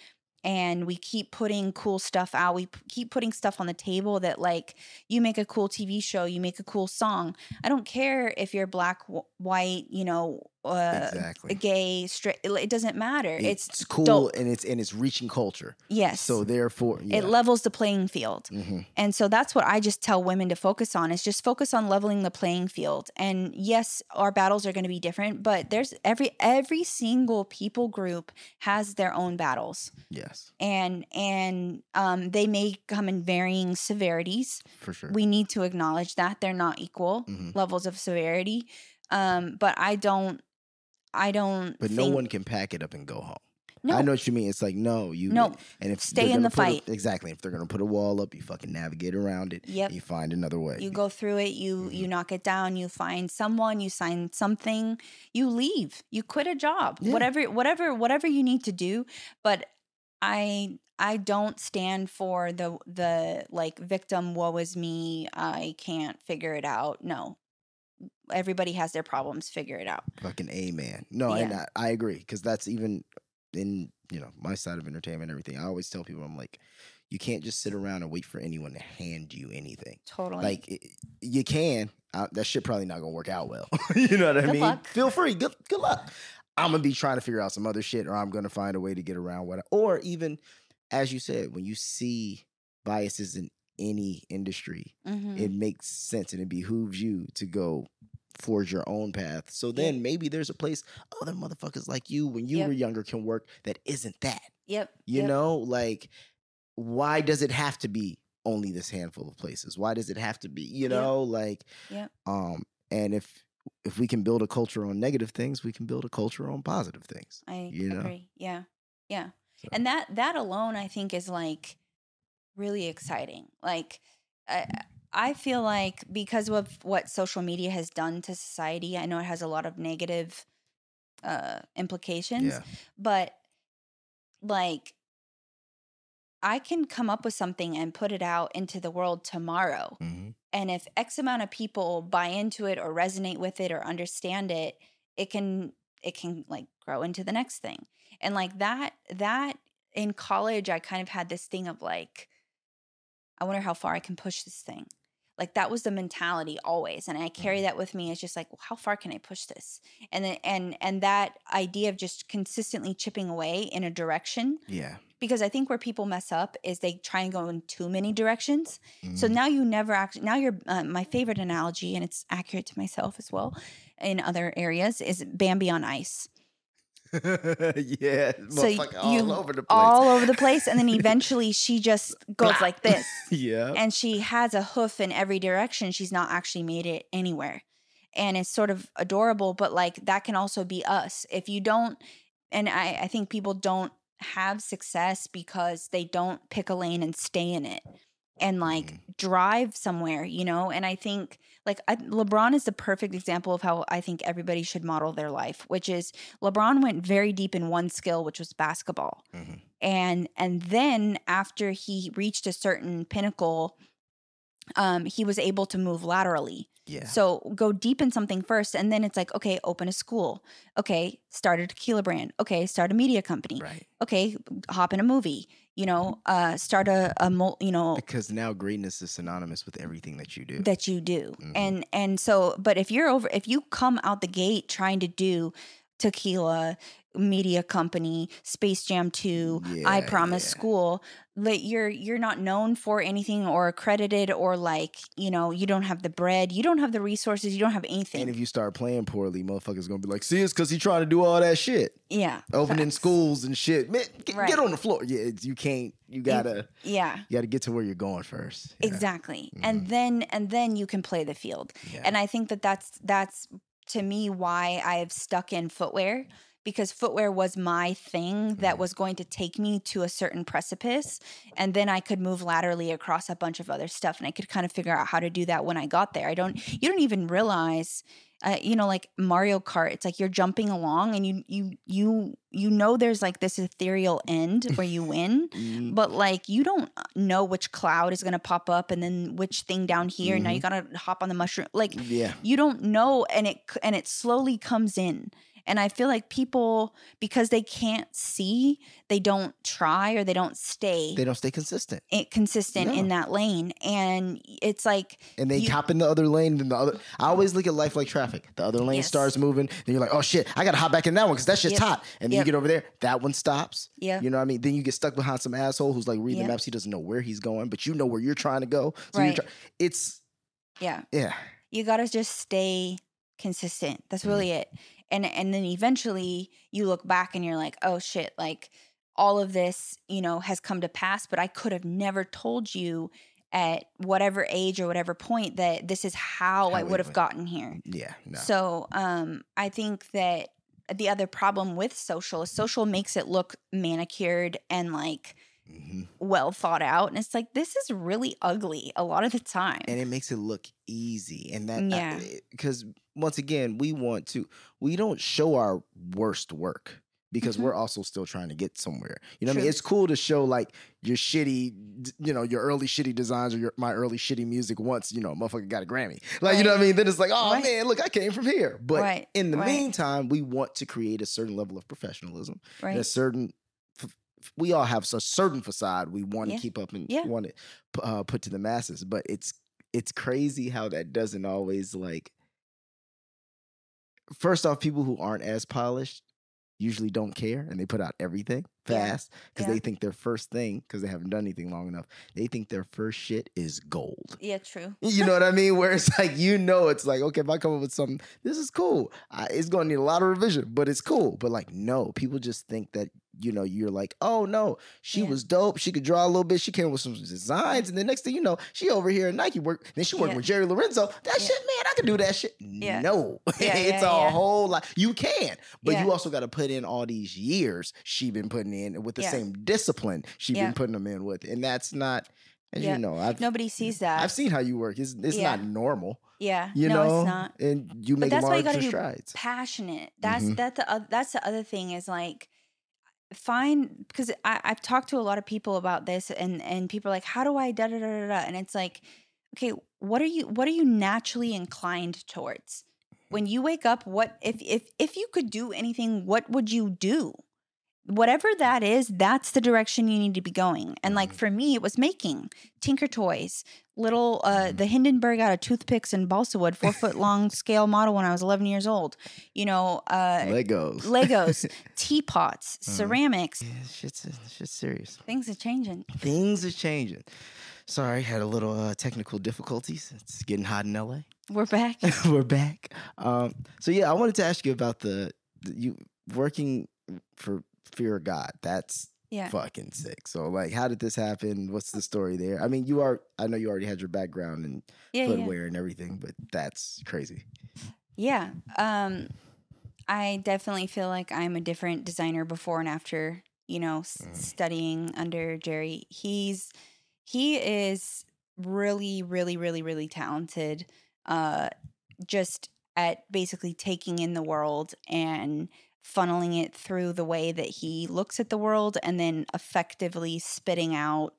and we keep putting cool stuff out we p- keep putting stuff on the table that like you make a cool tv show you make a cool song. I don't care if you're black wh- white you know uh, exactly. gay straight it doesn't matter It's, it's, cool dope. and it's and it's reaching culture. yes So therefore, yeah. it levels the playing field hmm and so that's what I just tell women to focus on is just focus on leveling the playing field. And yes, our battles are going to be different, but there's every every single people group has their own battles. Yes, And and um they may come in varying severities. for sure. We need to acknowledge that they're not equal Mhm. levels of severity. Um but I don't I don't but no think- one can pack it up and go home. no, I know what you mean. It's like no, you No. And if Stay in the put a- fight. exactly. If they're gonna put a wall up, you fucking navigate around it. Yep. You find another way. you go through it you Mhm. you knock it down you find someone you sign something you leave you quit a job Yeah. whatever whatever whatever you need to do but i i don't stand for the the like victim woe is me i can't figure it out no everybody has their problems figure it out fucking amen. No, and I, I agree because that's even in you know my side of entertainment and everything. I always tell people I'm like, you can't just sit around and wait for anyone to hand you anything. Totally. Like it, you can, uh, that shit probably not gonna work out well. you know what I mean? luck. Feel free. Good good luck. I'm gonna be trying to figure out some other shit, or I'm gonna find a way to get around what, I, or even as you said, when you see biases in any industry, Mhm. it makes sense and it behooves you to go forge your own path. So then maybe there's a place other motherfuckers like you when you Yep. were younger can work that isn't that. Yep. You yep. know, like why does it have to be only this handful of places? Why does it have to be, you know, like Yep. um and if if we can build a culture on negative things, we can build a culture on positive things. I you know? agree. Yeah. Yeah. So- And that that alone I think is like really exciting. Like I I feel like because of what social media has done to society, I know it has a lot of negative uh implications, Yeah. but like I can come up with something and put it out into the world tomorrow. hmm And if X amount of people buy into it or resonate with it or understand it, it can it can like grow into the next thing. And like that that in college I kind of had this thing of like I wonder how far I can push this thing. Like that was the mentality always and I carry that with me. It's just like well, how far can I push this? And then and and that idea of just consistently chipping away in a direction Yeah. because I think where people mess up is they try and go in too many directions. So Mhm. now you never actually, now you're, uh, my favorite analogy, and it's accurate to myself as well in other areas, is Bambi on ice. yeah, So y- motherfucker all you- over the place. All over the place. And then eventually she just goes like this. yeah. And she has a hoof in every direction. She's not actually made it anywhere. And it's sort of adorable, but like that can also be us. If you don't, and I, I think people don't have success because they don't pick a lane and stay in it and like Mhm. drive somewhere, you know? And I think like I, LeBron is the perfect example of how I think everybody should model their life, which is LeBron went very deep in one skill, which was basketball. Mhm. And and then after he reached a certain pinnacle, um, he was able to move laterally. Yeah. So go deep in something first, and then it's like, okay, open a school. Okay, start a tequila brand. Okay, start a media company. right. Okay, hop in a movie. You know, uh, start a, a mul- you know Because now greatness is synonymous with everything that you do. that you do, Mhm. and and so, but if you're over, if you come out the gate trying to do tequila media company space jam 2 i promise yeah. school like you're you're not known for anything or accredited or like you know you don't have the bread you don't have the resources you don't have anything and if you start playing poorly, motherfuckers gonna be like, "See, it's because he trying to do all that shit, yeah opening facts. schools and shit." Man, get, Right. get on the floor. Yeah, it's, you can't. You gotta. yeah You gotta get to where you're going first. Yeah. exactly and mm-hmm. then and then you can play the field Yeah. and i think that that's that's to me why i have stuck in footwear because footwear was my thing that Mhm. was going to take me to a certain precipice and then i could move laterally across a bunch of other stuff and i could kind of figure out how to do that when i got there i don't you don't even realize uh, you know like mario kart it's like you're jumping along and you you you you know there's like this ethereal end where you win Mm, but like you don't know which cloud is going to pop up and then which thing down here now you gotta hop on the mushroom like yeah. you don't know and it and it slowly comes in and i feel like people because they can't see they don't try or they don't stay They don't stay consistent, i- consistent in that lane and it's like and they You- hop in the other lane. Then the other. I always look at life like traffic. The other lane Yes. starts moving. Then you're like, "Oh shit, I gotta hop back in that one because that shit's Yep. hot." And then Yep. you get over there, that one stops. yeah You know what I mean? Then you get stuck behind some asshole who's like reading Yep. the maps. He doesn't know where he's going, but you know where you're trying to go. So you're Right. try- it's yeah yeah. you got to just stay consistent Mm-hmm. that's really it and and then eventually you look back and you're like oh shit like all of this you know has come to pass but i could have never told you at whatever age or whatever point that this is how, How i would have gotten here Yeah. No. so um i think that the other problem with social is social makes it look manicured and like hmm well thought out and it's like this is really ugly a lot of the time And it makes it look easy. And that, Yeah. because once again, we want to, we don't show our worst work because Mhm. we're also still trying to get somewhere. You know what I mean? It's cool to show like your shitty, you know, your early shitty designs or your, my early shitty music once, you know, motherfucker got a Grammy. Like, you know what I mean? Then it's like, oh Right. man, look, I came from here. But Right, in the right. meantime, we want to create a certain level of professionalism right and a certain we all have a certain facade we want to Yeah. keep up and Yeah. want to uh, put to the masses, but it's it's crazy how that doesn't always like. First off, people who aren't as polished usually don't care and they put out everything fast because Yeah. they think their first thing because they haven't done anything long enough. They think their first shit is gold. Yeah, true. You know what I mean? Where it's like you know, it's like okay, if I come up with something, this is cool. I, it's going to need a lot of revision, but it's cool. But like, no, people just think that you know you're like, oh no, she Yeah. was dope. She could draw a little bit. She came with some designs, and the next thing you know, she over here at Nike work. Then she worked Yeah. with Jerry Lorenzo. That Yeah. shit, man, I can do that shit. No, it's a whole lot. You can, but you also got to put in all these years she been putting in with the same discipline she been putting them in with, and that's not. As you know, I've Nobody sees that. I've seen how you work. It's it's not normal, yeah. you no, know. it's not. And you make that's why you gotta be strides. passionate. That's Mhm. that the oth- that's the other thing is like find because I I've talked to a lot of people about this and and people are like how do I da da da da da? And it's like okay what are you what are you naturally inclined towards? When mm-hmm. you wake up what if if if you could do anything what would you do whatever that is that's the direction you need to be going and like Mhm. for me it was making tinker toys little uh Mhm. the hindenburg out of toothpicks and balsa wood four foot long scale model when i was 11 years old you know uh Legos. legos teapots Uh-huh. ceramics yeah, shit's shit's serious. things are changing Things are changing. Sorry, had a little uh, technical difficulties. It's getting hot in LA. we're back We're back. Um, so yeah, I wanted to ask you about the, the you working for Fear of God. That's yeah fucking sick. So like, how did this happen? What's the story there? I mean, you are. I know you already had your background in yeah yeah footwear and everything, but that's crazy. yeah um i definitely feel like i'm a different designer before and after you know s- Mm. studying under jerry he's he is really really really really talented uh just at basically taking in the world and funneling it through the way that he looks at the world and then effectively spitting out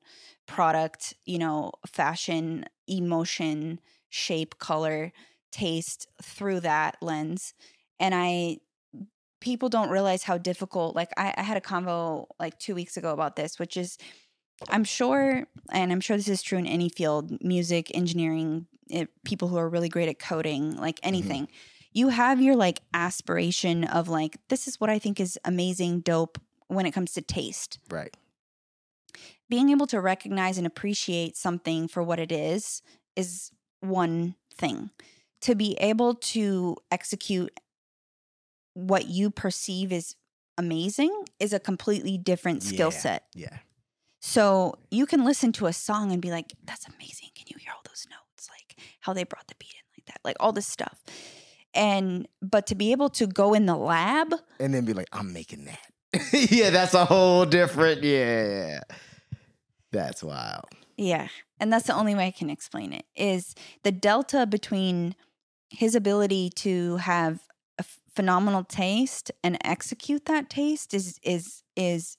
product you know fashion emotion shape color taste through that lens. And i people don't realize how difficult like I, I had a convo like two weeks ago about this which is i'm sure and i'm sure this is true in any field music engineering it, people who are really great at coding like mm-hmm. anything you have your like aspiration of like this is what i think is amazing dope when it comes to taste Right. being able to recognize and appreciate something for what it is is one thing. To be able to execute what you perceive as amazing is a completely different skill Yeah. set. Yeah. So you can listen to a song and be like, that's amazing. Can you hear all those notes? Like how they brought the beat in like that, like all this stuff. And, but to be able to go in the lab, And then be like, I'm making that. yeah, that's a whole different. Yeah. That's wild. Yeah. And that's the only way I can explain it is the delta between his ability to have a f- phenomenal taste and execute that taste is is is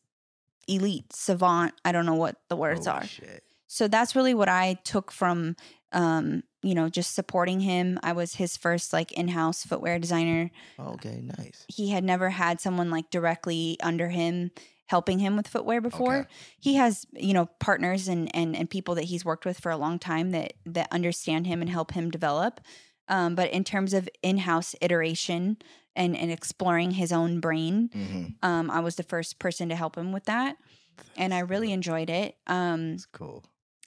elite savant i don't know what the words Holy are Shit. so that's really what i took from um you know just supporting him. I was his first like in-house footwear designer. Okay, nice. he had never had someone like directly under him helping him with footwear before. Okay. he has you know partners and, and and people that he's worked with for a long time that that understand him and help him develop. Um, but in terms of in-house iteration and and exploring his own brain hmm um, i was the first person to help him with that and i really enjoyed it. Um, It's cool.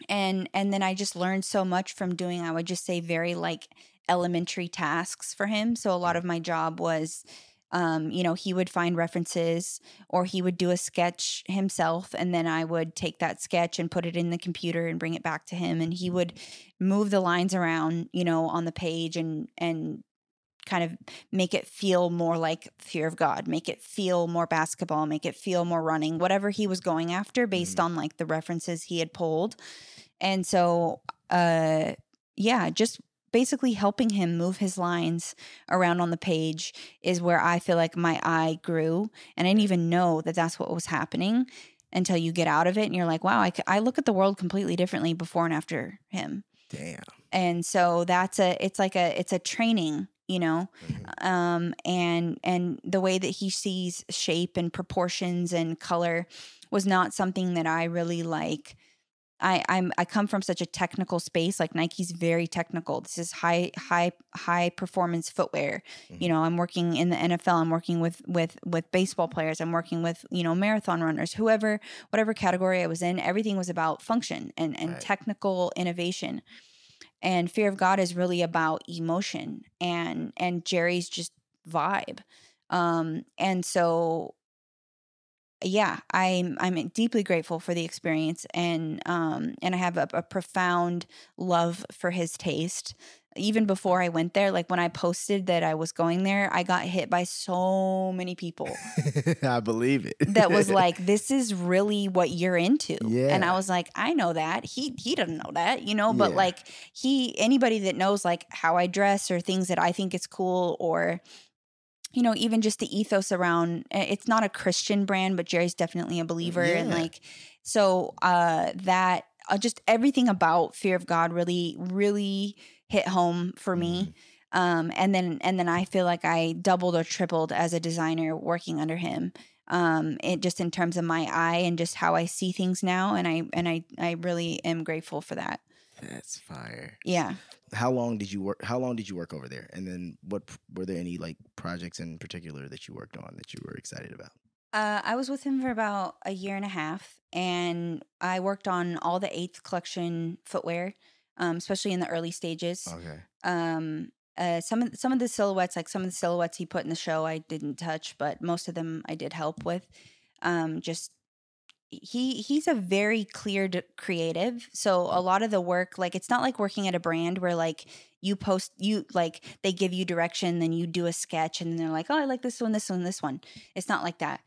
And and then i just learned so much from doing i would just say very like elementary tasks for him. So a lot of my job was um, you know he would find references or he would do a sketch himself and then i would take that sketch and put it in the computer and bring it back to him and he would move the lines around you know on the page and and kind of make it feel more like fear of god make it feel more basketball make it feel more running whatever he was going after based Mhm. on like the references he had pulled and so uh yeah just basically helping him move his lines around on the page is where i feel like my eye grew and i didn't even know that that's what was happening until you get out of it and you're like wow I look at the world completely differently before and after him Damn. and so that's a it's like a it's a training you know Mhm. um and and the way that he sees shape and proportions and color was not something that I really like. I, I'm I come from such a technical space. Like Nike's very technical. This is high high high performance footwear. You know, I'm working in the NFL. I'm working with with with baseball players. I'm working with you know marathon runners. Whoever whatever category I was in, everything was about function and and Right. technical innovation. And fear of God is really about emotion and and Jerry's just vibe. Um, and so yeah, I'm I'm deeply grateful for the experience and um and I have a, a profound love for his taste. Even before I went there, like when I posted that I was going there, I got hit by so many people I believe it. that was like, "This is really what you're into," Yeah. and I was like, "I know that he he doesn't know that, you know." But Yeah. like he anybody that knows like how I dress or things that I think is cool or you know even just the ethos around eh, it's not a christian brand but jerry's definitely a believer and like so uh that uh, just everything about fear of god really really hit home for me um and then and then i feel like i doubled or tripled as a designer working under him um it just in terms of my eye and just how i see things now and i and i i really am grateful for that That's fire. yeah How long did you work? How long did you work over there? And then what were there any like projects in particular that you worked on that you were excited about? Uh, I was with him for about a year and a half, and I worked on all the eighth collection footwear, um, especially in the early stages. Okay. Um, uh, some of some of the silhouettes, like some of the silhouettes he put in the show, I didn't touch, but most of them I did help with. Um, just he he's a very clear d- creative, so a lot of the work, like it's not like working at a brand where like you post you like they give you direction, then you do a sketch, and they're like, oh, I like this one, this one, this one. It's not like that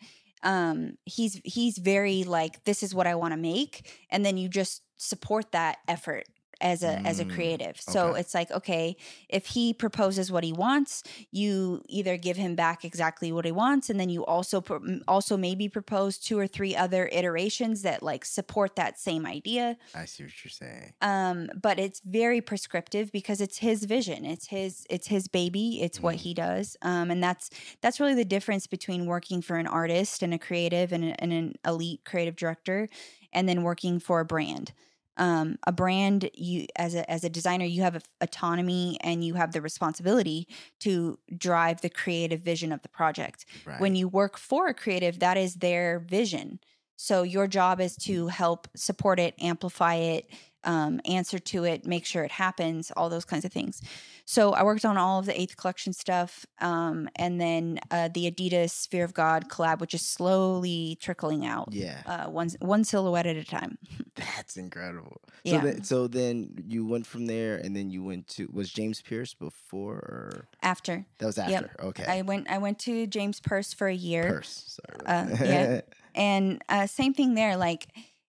um he's he's very like this is what i want to make and then you just support that effort as a as a Mm, creative so okay. it's like okay if he proposes what he wants you either give him back exactly what he wants and then you also pro- also maybe propose two or three other iterations that like support that same idea I see what you're saying. um but it's very prescriptive because it's his vision it's his it's his baby it's what Mhm. he does um and that's that's really the difference between working for an artist and a creative and, a, and an elite creative director and then working for a brand um a brand you as a as a designer you have autonomy and you have the responsibility to drive the creative vision of the project. Right. when you work for a creative that is their vision. So your job is to help support it amplify it um, answer to it make sure it happens all those kinds of things so i worked on all of the eighth collection stuff um, and then uh, the adidas Fear of god collab which is slowly trickling out yeah. uh, one, one silhouette at a time That's incredible. yeah So then, so then you went from there, and then you went to was James Pierce before, or after that was after? Yep. Okay. i went i went to James Perse for a year Perse. Sorry. Uh, yeah. and uh, same thing there like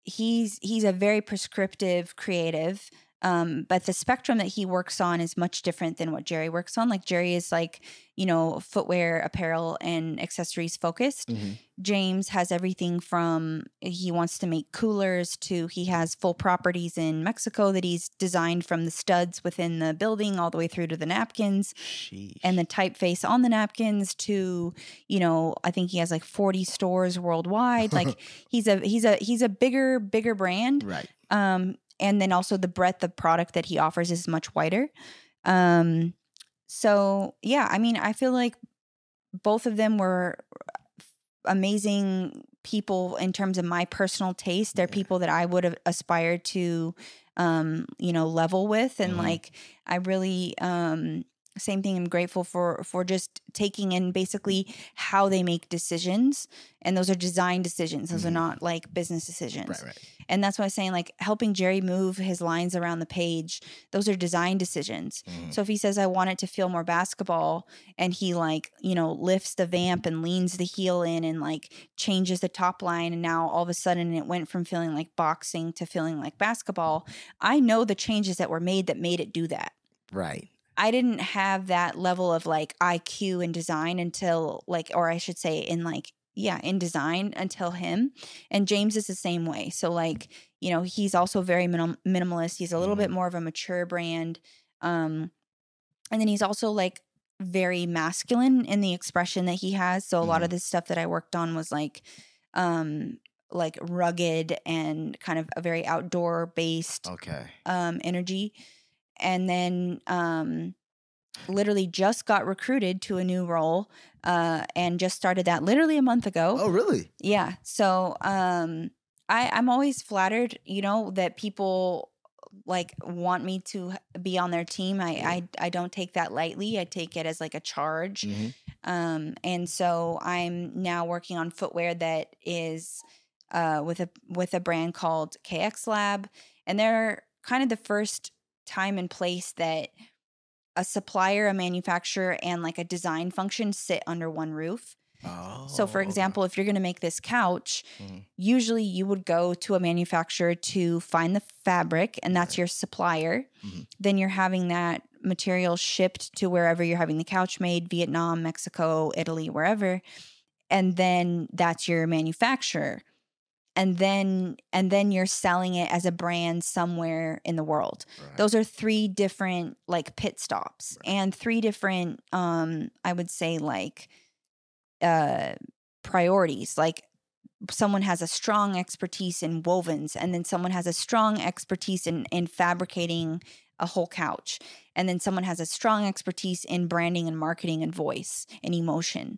he's he's a very prescriptive creative um, but the spectrum that he works on is much different than what jerry works on like jerry is like you know footwear apparel and accessories focused Mhm. james has everything from he wants to make coolers to he has full properties in mexico that he's designed from the studs within the building all the way through to the napkins Sheesh. and the typeface on the napkins to you know i think he has like 40 stores worldwide like he's a he's a he's a bigger bigger brand right. um and then also the breadth of product that he offers is much wider. Um so yeah i mean i feel like both of them were amazing people in terms of my personal taste. They're people that i would have aspired to um you know level with and Mhm. like i really um same thing i'm grateful for for just taking in basically how they make decisions and those are design decisions those Mhm. are not like business decisions Right. Right. and that's why i'm saying like helping jerry move his lines around the page those are design decisions Mhm. so if he says I want it to feel more basketball and he like, you know, lifts the vamp and leans the heel in and like changes the top line and now all of a sudden it went from feeling like boxing to feeling like basketball, I know the changes that were made that made it do that. Right. I didn't have that level of like IQ in design until like or I should say in like yeah, in design until him. And James is the same way. So like, you know, he's also very minim- minimalist. He's a little bit more of a mature brand. Um and then he's also like very masculine in the expression that he has. So a lot of the stuff that I worked on was like um like rugged and kind of a very outdoor based Okay. um, energy. And then um, literally just got recruited to a new role uh, and just started that literally a month ago. Oh, really? Yeah. So um I I'm always flattered, you know, that people like want me to be on their team. I I I don't take that lightly. I take it as like a charge. Mhm. Um and so I'm now working on footwear that is uh with a with a brand called KX Lab and they're kind of the first time and place that a supplier, a manufacturer and like a design function sit under one roof. Oh. So, for okay. example, if you're going to make this couch, Mhm. usually you would go to a manufacturer to find the fabric, and that's Right. your supplier. Mhm. Then you're having that material shipped to wherever you're having the couch made Vietnam, Mexico, Italy, wherever. And then that's your manufacturer. And then and then you're selling it as a brand somewhere in the world Right. those are three different like pit stops Right. and three different um i would say like uh priorities like someone has a strong expertise in wovens and then someone has a strong expertise in in fabricating a whole couch and then someone has a strong expertise in branding and marketing and voice and emotion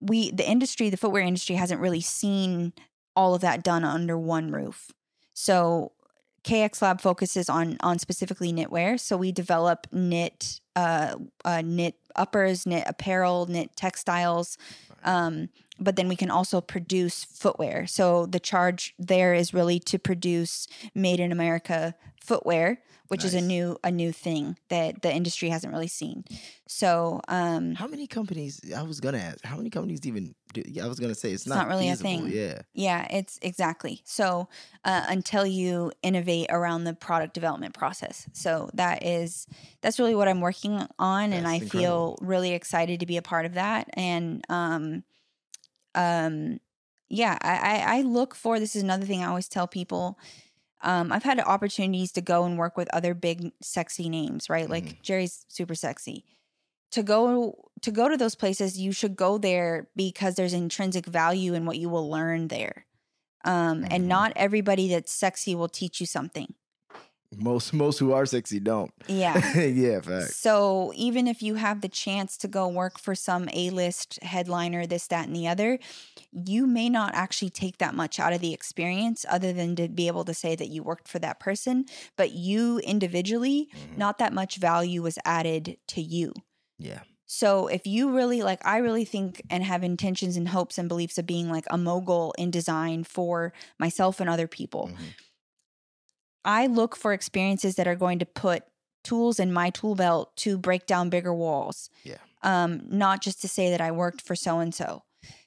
we the industry the footwear industry hasn't really seen all of that done under one roof so KX Lab focuses on on specifically knitwear. So we develop knit uh, uh, knit uppers, knit apparel, knit textiles. Um, but then we can also produce footwear. So the charge there is really to produce made in America footwear, which is a new a new thing that the industry hasn't really seen. So um, How many companies? I was gonna ask. How many companies even? Do, I was gonna say it's, It's not really a thing. Yeah. Yeah, it's exactly. So uh, until you innovate around the product development process. So that is that's really what I'm working on, and I incredible. feel really excited to be a part of that. And um, um, yeah, I, I I look for this is another thing I always tell people. Um, I've had opportunities to go and work with other big sexy names, right? Like Mhm. Jerry's super sexy. To go to go to those places, you should go there because there's intrinsic value in what you will learn there. Um, Mhm. and not everybody that's sexy will teach you something. Most most who are sexy don't. Yeah. yeah. Facts. So even if you have the chance to go work for some A-list headliner, this, that, and the other, you may not actually take that much out of the experience other than to be able to say that you worked for that person. But you individually, Mhm. not that much value was added to you. Yeah. So if you really like, I really think and have intentions and hopes and beliefs of being like a mogul in design for myself and other people. Mhm. I look for experiences that are going to put tools in my tool belt to break down bigger walls. Yeah. Um, not just to say that I worked for so and so.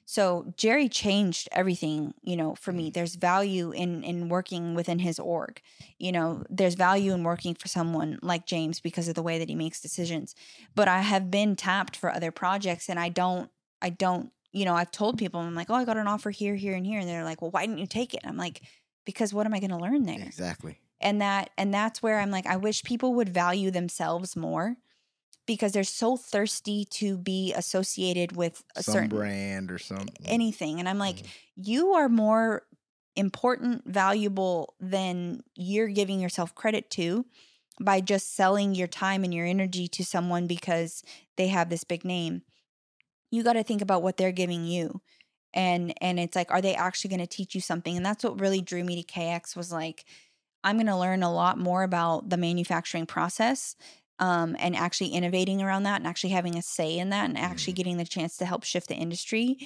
So Jerry changed everything, you know, for me. There's value in in working within his org. You know, there's value in working for someone like James because of the way that he makes decisions. But I have been tapped for other projects and I don't I don't, you know, I've told people I'm like, "Oh, I got an offer here, here and here." And they're like, "Well, why didn't you take it?" I'm like, "Because what am I going to learn there?" Exactly. And that and that's where i'm like i wish people would value themselves more because they're so thirsty to be associated with a Some certain brand or something. anything and i'm like Mhm. you are more important valuable than you're giving yourself credit to by just selling your time and your energy to someone because they have this big name you got to think about what they're giving you and and it's like are they actually going to teach you something and that's what really drew me to kx was like i'm going to learn a lot more about the manufacturing process um, and actually innovating around that and actually having a say in that and actually getting the chance to help shift the industry.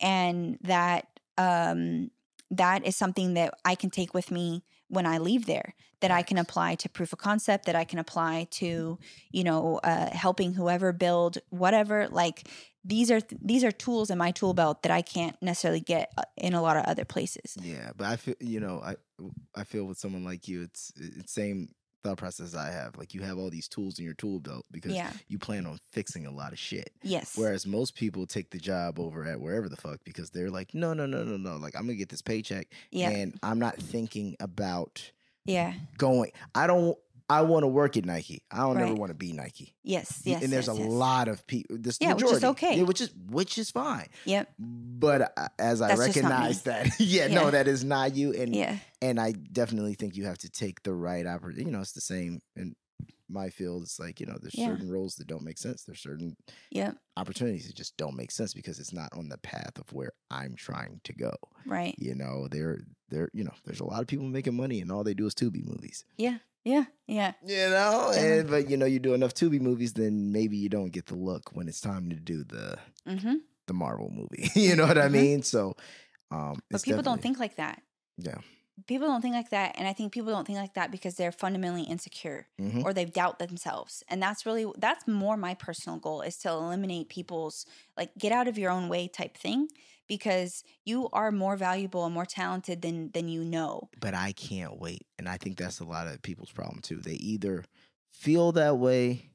And that um, that is something that i can take with me when i leave there that i can apply to proof of concept that i can apply to you know uh, helping whoever build whatever like these are these are tools in my tool belt that i can't necessarily get uh, in a lot of other places Yeah, but I feel you know I I feel with someone like you, it's it's same thought process I have. Like you have all these tools in your tool belt because yeah you plan on fixing a lot of shit. yes Whereas most people take the job over at wherever the fuck because they're like, no, no, no, no, no. Like I'm gonna get this paycheck, yeah and I'm not thinking about yeah going. I don't. I want to work at Nike. I don't ever want to be Nike. Yes, yes. and there's yes, a yes. lot of people. This Yeah, which is okay. Yeah, which is which is fine. Yep. But uh, as I That's me. recognize that, yeah, no, that is not you. And Yeah. and I definitely think you have to take the right opportunity. You know, it's the same in my field. It's like you know, there's Yeah. certain roles that don't make sense. There's certain Yep. opportunities that just don't make sense because it's not on the path of where I'm trying to go. Right. You know, there there you know, there's a lot of people making money and all they do is Tubi movies. Yeah. Yeah. Yeah. You know, and but you know, you do enough Tubi movies, then maybe you don't get the look when it's time to do the Mm-hmm. the Marvel movie. you know what I Mhm. mean? So, um, But people don't think like that. Yeah. People don't think like that, and I think people don't think like that because they're fundamentally insecure Mhm. or they doubt themselves, and that's really that's more my personal goal is to eliminate people's like get out of your own way type thing because you are more valuable and more talented than than you know. But I can't wait, and I think that's a lot of people's problem too. They either feel that way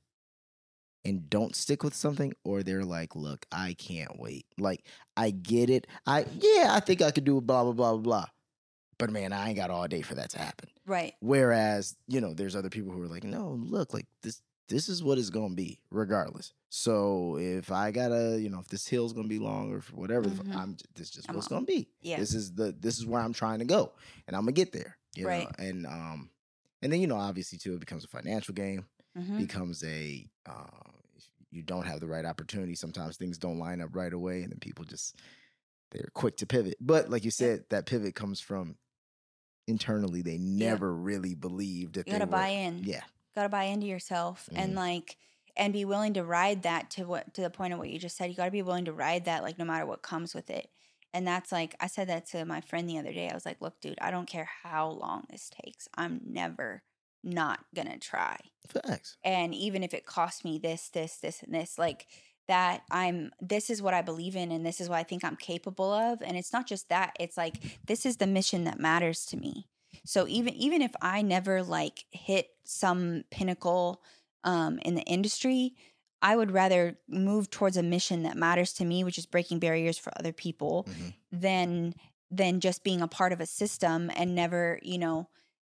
and don't stick with something, or they're like, "Look, I can't wait. Like, I get it. I yeah, I think I could do blah blah blah blah blah." But man, I ain't got all day for that to happen. Right. Whereas, you know, there's other people who are like, no, look, like this this is what it's gonna be, regardless. So if I gotta, you know, if this hill's gonna be long or whatever, Mhm. I'm this is just I'm what's gonna be. Yeah. This is the this is where I'm trying to go. And I'm gonna get there. You Right. know? And um and then, you know, obviously too, it becomes a financial game, hmm becomes a uh, you don't have the right opportunity, sometimes things don't line up right away, and then people just they're quick to pivot. But like you said, that pivot comes from internally. They never really believed that You they gotta were, buy in. Yeah, got to buy into yourself and Mhm. like and be willing to ride that to what to the point of what you just said you got to be willing to ride that like no matter what comes with it and that's like i said that to my friend the other day i was like look dude i don't care how long this takes i'm never not gonna try facts. and even if it costs me this this this and this like that i'm this is what i believe in and this is what i think i'm capable of and it's not just that it's like this is the mission that matters to me so even even if i never like hit some pinnacle um in the industry i would rather move towards a mission that matters to me which is breaking barriers for other people Mhm. than than just being a part of a system and never you know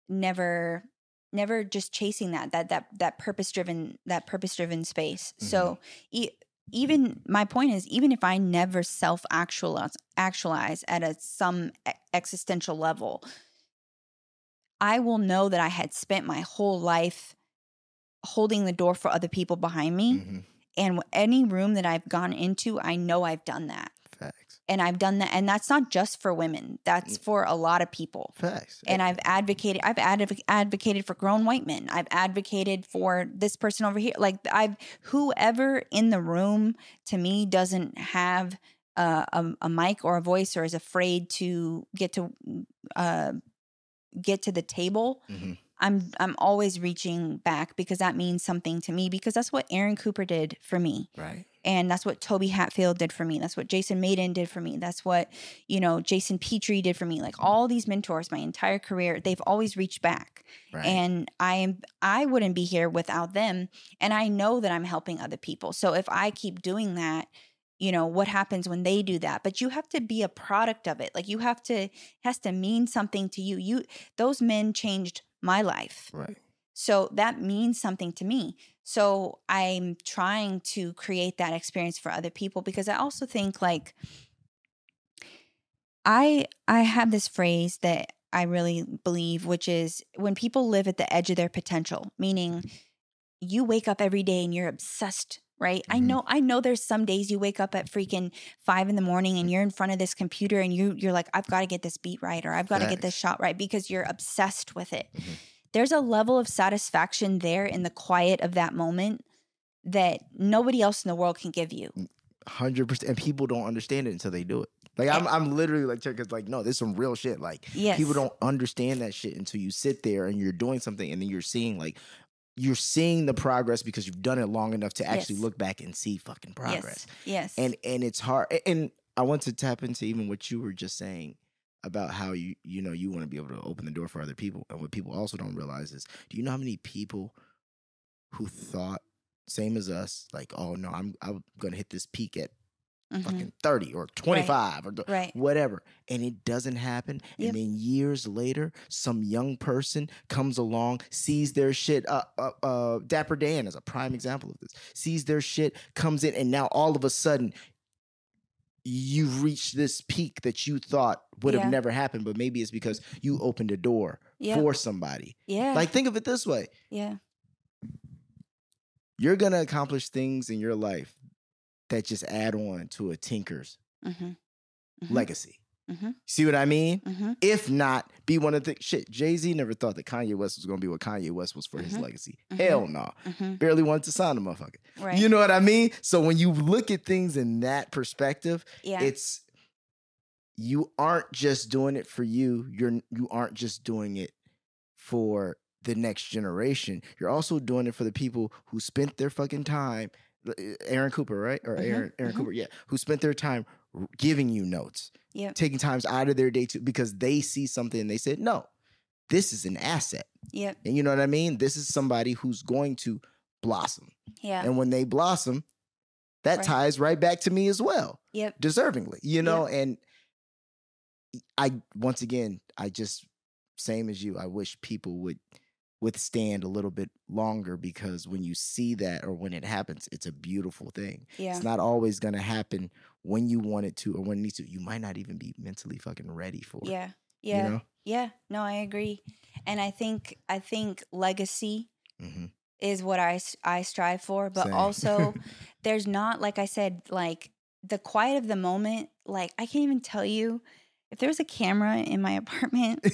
never never just chasing that that that that purpose driven that purpose driven space so e- even my point is even if i never self actualize actualize at a some existential level i will know that i had spent my whole life holding the door for other people behind me Mhm. and any room that i've gone into i know i've done that Facts. and I've done that, and that's not just for women. That's Mm. for a lot of people. Facts. And I've advocated. I've adv- advocated for grown white men. I've advocated for this person over here. Like I've whoever in the room to me doesn't have uh, a, a mic or a voice or is afraid to get to uh, get to the table. Mhm. I'm I'm always reaching back because that means something to me because that's what Aaron Cooper did for me right. and that's what Tobie Hatfield did for me. That's what Jason Mayden did for me. That's what you know Jason Petrie did for me. Like all these mentors, my entire career, they've always reached back, Right. and I am I wouldn't be here without them. And I know that I'm helping other people. So if I keep doing that, you know what happens when they do that. But you have to be a product of it. Like you have to it has to mean something to you. You those men changed my life. right. So that means something to me. So I'm trying to create that experience for other people because I also think like I I have this phrase that I really believe which is when people live at the edge of their potential, meaning you wake up every day and you're obsessed right i Mhm. know i know there's some days you wake up at freaking five in the morning and you're in front of this computer and you you're like i've got to get this beat right or i've got to get this shot right because you're obsessed with it Mhm. there's a level of satisfaction there in the quiet of that moment that nobody else in the world can give you Hundred percent. And people don't understand it until they do it. Like I'm, I'm literally like, because like, no, there's some real shit. Like yes people don't understand that shit until you sit there and you're doing something, and then you're seeing like, you're seeing the progress because you've done it long enough to actually Yes. look back and see fucking progress. yes yes and and it's hard and i want to tap into even what you were just saying about how you you know you want to be able to open the door for other people and what people also don't realize is do you know how many people who thought same as us like oh no i'm i'm gonna hit this peak at Mhm. fucking 30 or 25 or th- Right. whatever and it doesn't happen Yep. and then years later some young person comes along sees their shit uh, uh, uh dapper dan is a prime example of this sees their shit comes in and now all of a sudden you've reached this peak that you thought would Yeah. have never happened but maybe it's because you opened a door Yep. for somebody Yeah. like think of it this way yeah. you're gonna accomplish things in your life that just add on to a tinker's Mm-hmm. Mhm. legacy Mhm. see what i mean Mm-hmm. if not be one of the shit jay-z never thought that kanye west was gonna be what kanye west was for his Mhm. legacy Mhm. hell no Mm-hmm. barely wanted to sign the motherfucker Right. you know what i mean so when you look at things in that perspective yeah. it's you aren't just doing it for you you're you aren't just doing it for the next generation you're also doing it for the people who spent their fucking time aaron cooper right or Mhm, aaron aaron mhm. cooper yeah who spent their time giving you notes Yep. taking times out of their day to because they see something and they said no this is an asset Yeah, and you know what i mean this is somebody who's going to blossom Yeah. and when they blossom that Right. ties right back to me as well Yep. deservingly, you know, and I once again, I just same as you, I wish people would withstand a little bit longer because when you see that or when it happens, it's a beautiful thing. Yeah. It's not always gonna happen when you want it to or when it needs to. You might not even be mentally fucking ready for it. Yeah. Yeah. You know? Yeah. No, I agree. And I think I think legacy hmm is what I I strive for, but Same. also there's not like I said like the quiet of the moment. Like I can't even tell you if there was a camera in my apartment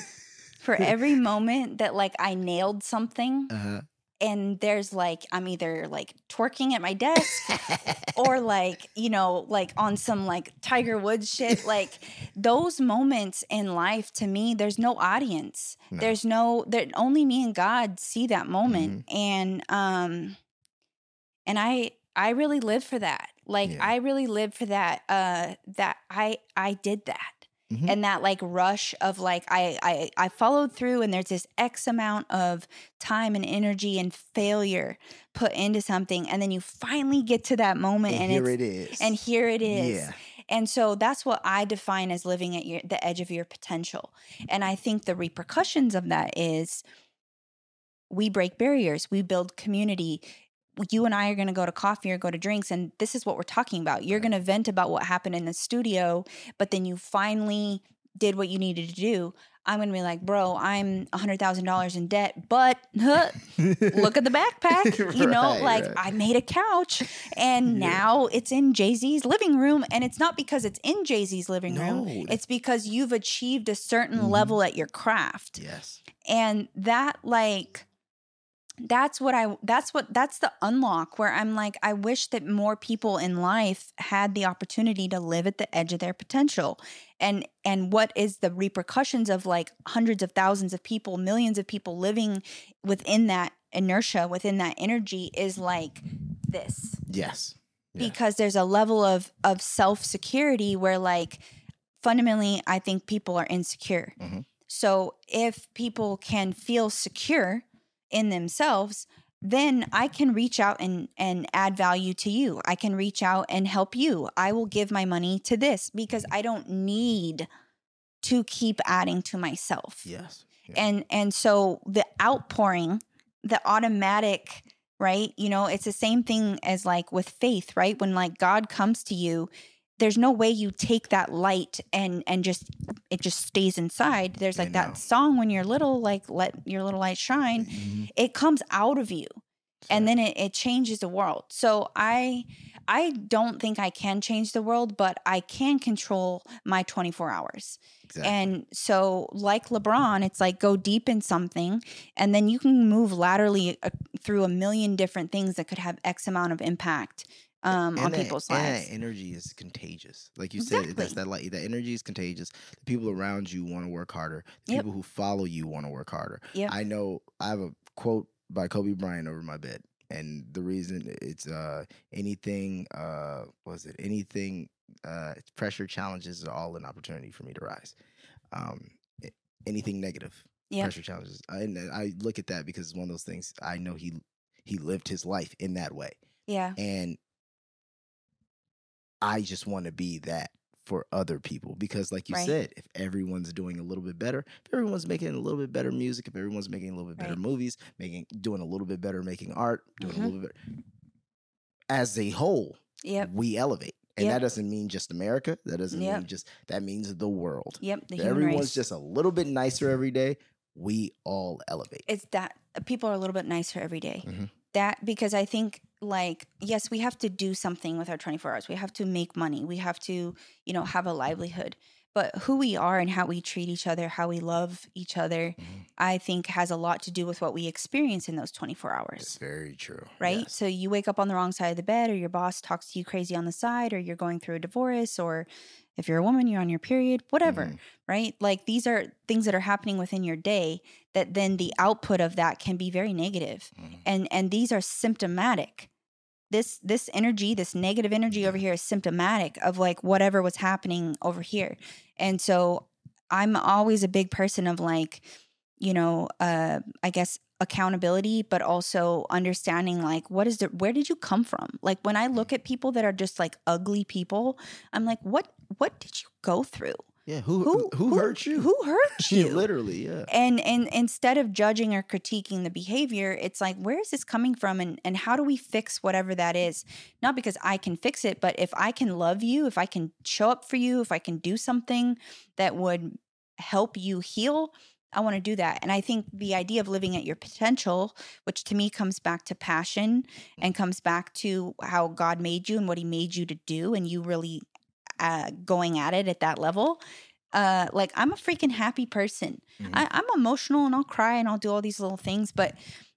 for every moment that like I nailed something uh-huh. and there's like I'm either like twerking at my desk or like you know like on some like tiger woods shit like those moments in life to me there's no audience No. there's no that only me and god see that moment and um and i i really live for that like Yeah. i really live for that uh that i i did that Mhm. and that like rush of like I, I i followed through and there's this x amount of time and energy and failure put into something and then you finally get to that moment and and, here it's it is. and here it is Yeah. and so that's what I define as living at your the edge of your potential. And I think the repercussions of that is we break barriers, we build community. You and I are going to go to coffee or go to drinks and this is what we're talking about. You're going to vent about what happened in the studio, but then you finally did what you needed to do. I'm going to be like, "Bro, I'm $100,000 in debt, but huh, look at the backpack. You know, like right. I made a couch and Yeah. now it's in Jay Z's living room. And it's not because it's in Jay Z's living No, room, it's because you've achieved a certain Mhm. level at your craft. yes. And that, like, that's what I, that's what, that's the unlock where I'm like, I wish that more people in life had the opportunity to live at the edge of their potential. And, and what is the repercussions of like hundreds of thousands of people, millions of people living within that inertia, within that energy is like this Yes. Yeah. because there's a level of of self security where like fundamentally I think people are insecure. Mhm. So if people can feel secure in themselves, then I can reach out and and add value to you. I can reach out and help you. I will give my money to this because I don't need to keep adding to myself Yes. Yeah. and and so the outpouring the automatic right you know it's the same thing as like with faith right when like god comes to you there's no way you take that light and and just it just stays inside. There's like that song when you're little like let your little light shine. Mhm. it comes out of you and then it, it changes the world. So i i don't think i can change the world but i can control my 24 hours. Exactly. and so, like LeBron, it's like go deep in something, and then you can move laterally uh, through a million different things that could have X amount of impact um, on And that- people's lives. energy is contagious. Like you said, that's Exactly. that like that energy is contagious. The people around you want to work harder. The Yep. people who follow you want to work harder. Yep. I know I have a quote by Kobe Bryant over my bed. And the reason it's uh anything uh was it anything uh pressure challenges are all an opportunity for me to rise. Um anything negative Yep. pressure challenges. I, and I look at that because it's one of those things I know he he lived his life in that way Yeah, and I just want to be that for other people because like you Right. said if everyone's doing a little bit better if everyone's making a little bit better music if everyone's making a little bit better Right. movies making doing a little bit better making art doing Mhm. a little bit as a whole Yep. we elevate and Yep. that doesn't mean just america that doesn't Yep. mean just that means the world Yep. The everyone's race. just a little bit nicer every day we all elevate it's that uh, people are a little bit nicer every day. Mhm. That because I think like yes, we have to do something with our 24 hours. We have to make money. We have to, you know, have a livelihood. But who we are and how we treat each other, how we love each other, Mhm. I think has a lot to do with what we experience in those 24 it's hours. very true Right? Yes. So you wake up on the wrong side of the bed or your boss talks to you crazy on the side or you're going through a divorce or if you're a woman, you're on your period, whatever Mhm. right? Like these are things that are happening within your day that then the output of that can be very negative. Mhm. And and these are symptomatic. This this energy, this negative energy over here is symptomatic of like whatever was happening over here. And so I'm always a big person of like, you know, uh I guess accountability but also understanding like what is the where did you come from like when i look at people that are just like ugly people i'm like what what did you go through yeah who who who, hurt you Who hurt you? She literally yeah and and instead of judging or critiquing the behavior, it's like where is this coming from and and how do we fix whatever that is? Not because I can fix it, but if I can love you, if I can show up for you, if I can do something that would help you heal, I want to do that. And I think the idea of living at your potential, which to me comes back to passion and comes back to how God made you and what he made you to do and you really uh, going at it at that level. Uh, like I'm a freaking happy person. Mhm. I, I'm emotional and I'll cry and I'll do all these little things, but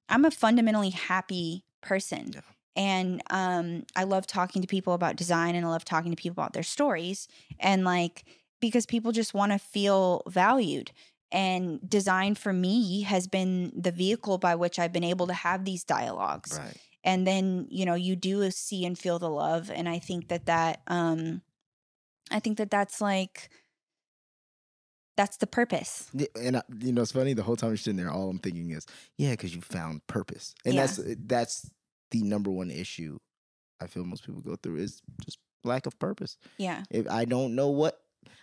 I'm a fundamentally happy person. Yeah. And um, I love talking to people about design and I love talking to people about their stories. And like, because people just want to feel valued. And design for me has been the vehicle by which I've been able to have these dialogues right and then you know you do see and feel the love and i think that that um i think that that's like that's the purpose Yeah, and I, you know it's funny the whole time you're sitting there all i'm thinking is yeah because you found purpose and Yeah. that's that's the number one issue i feel most people go through is just lack of purpose yeah if i don't know what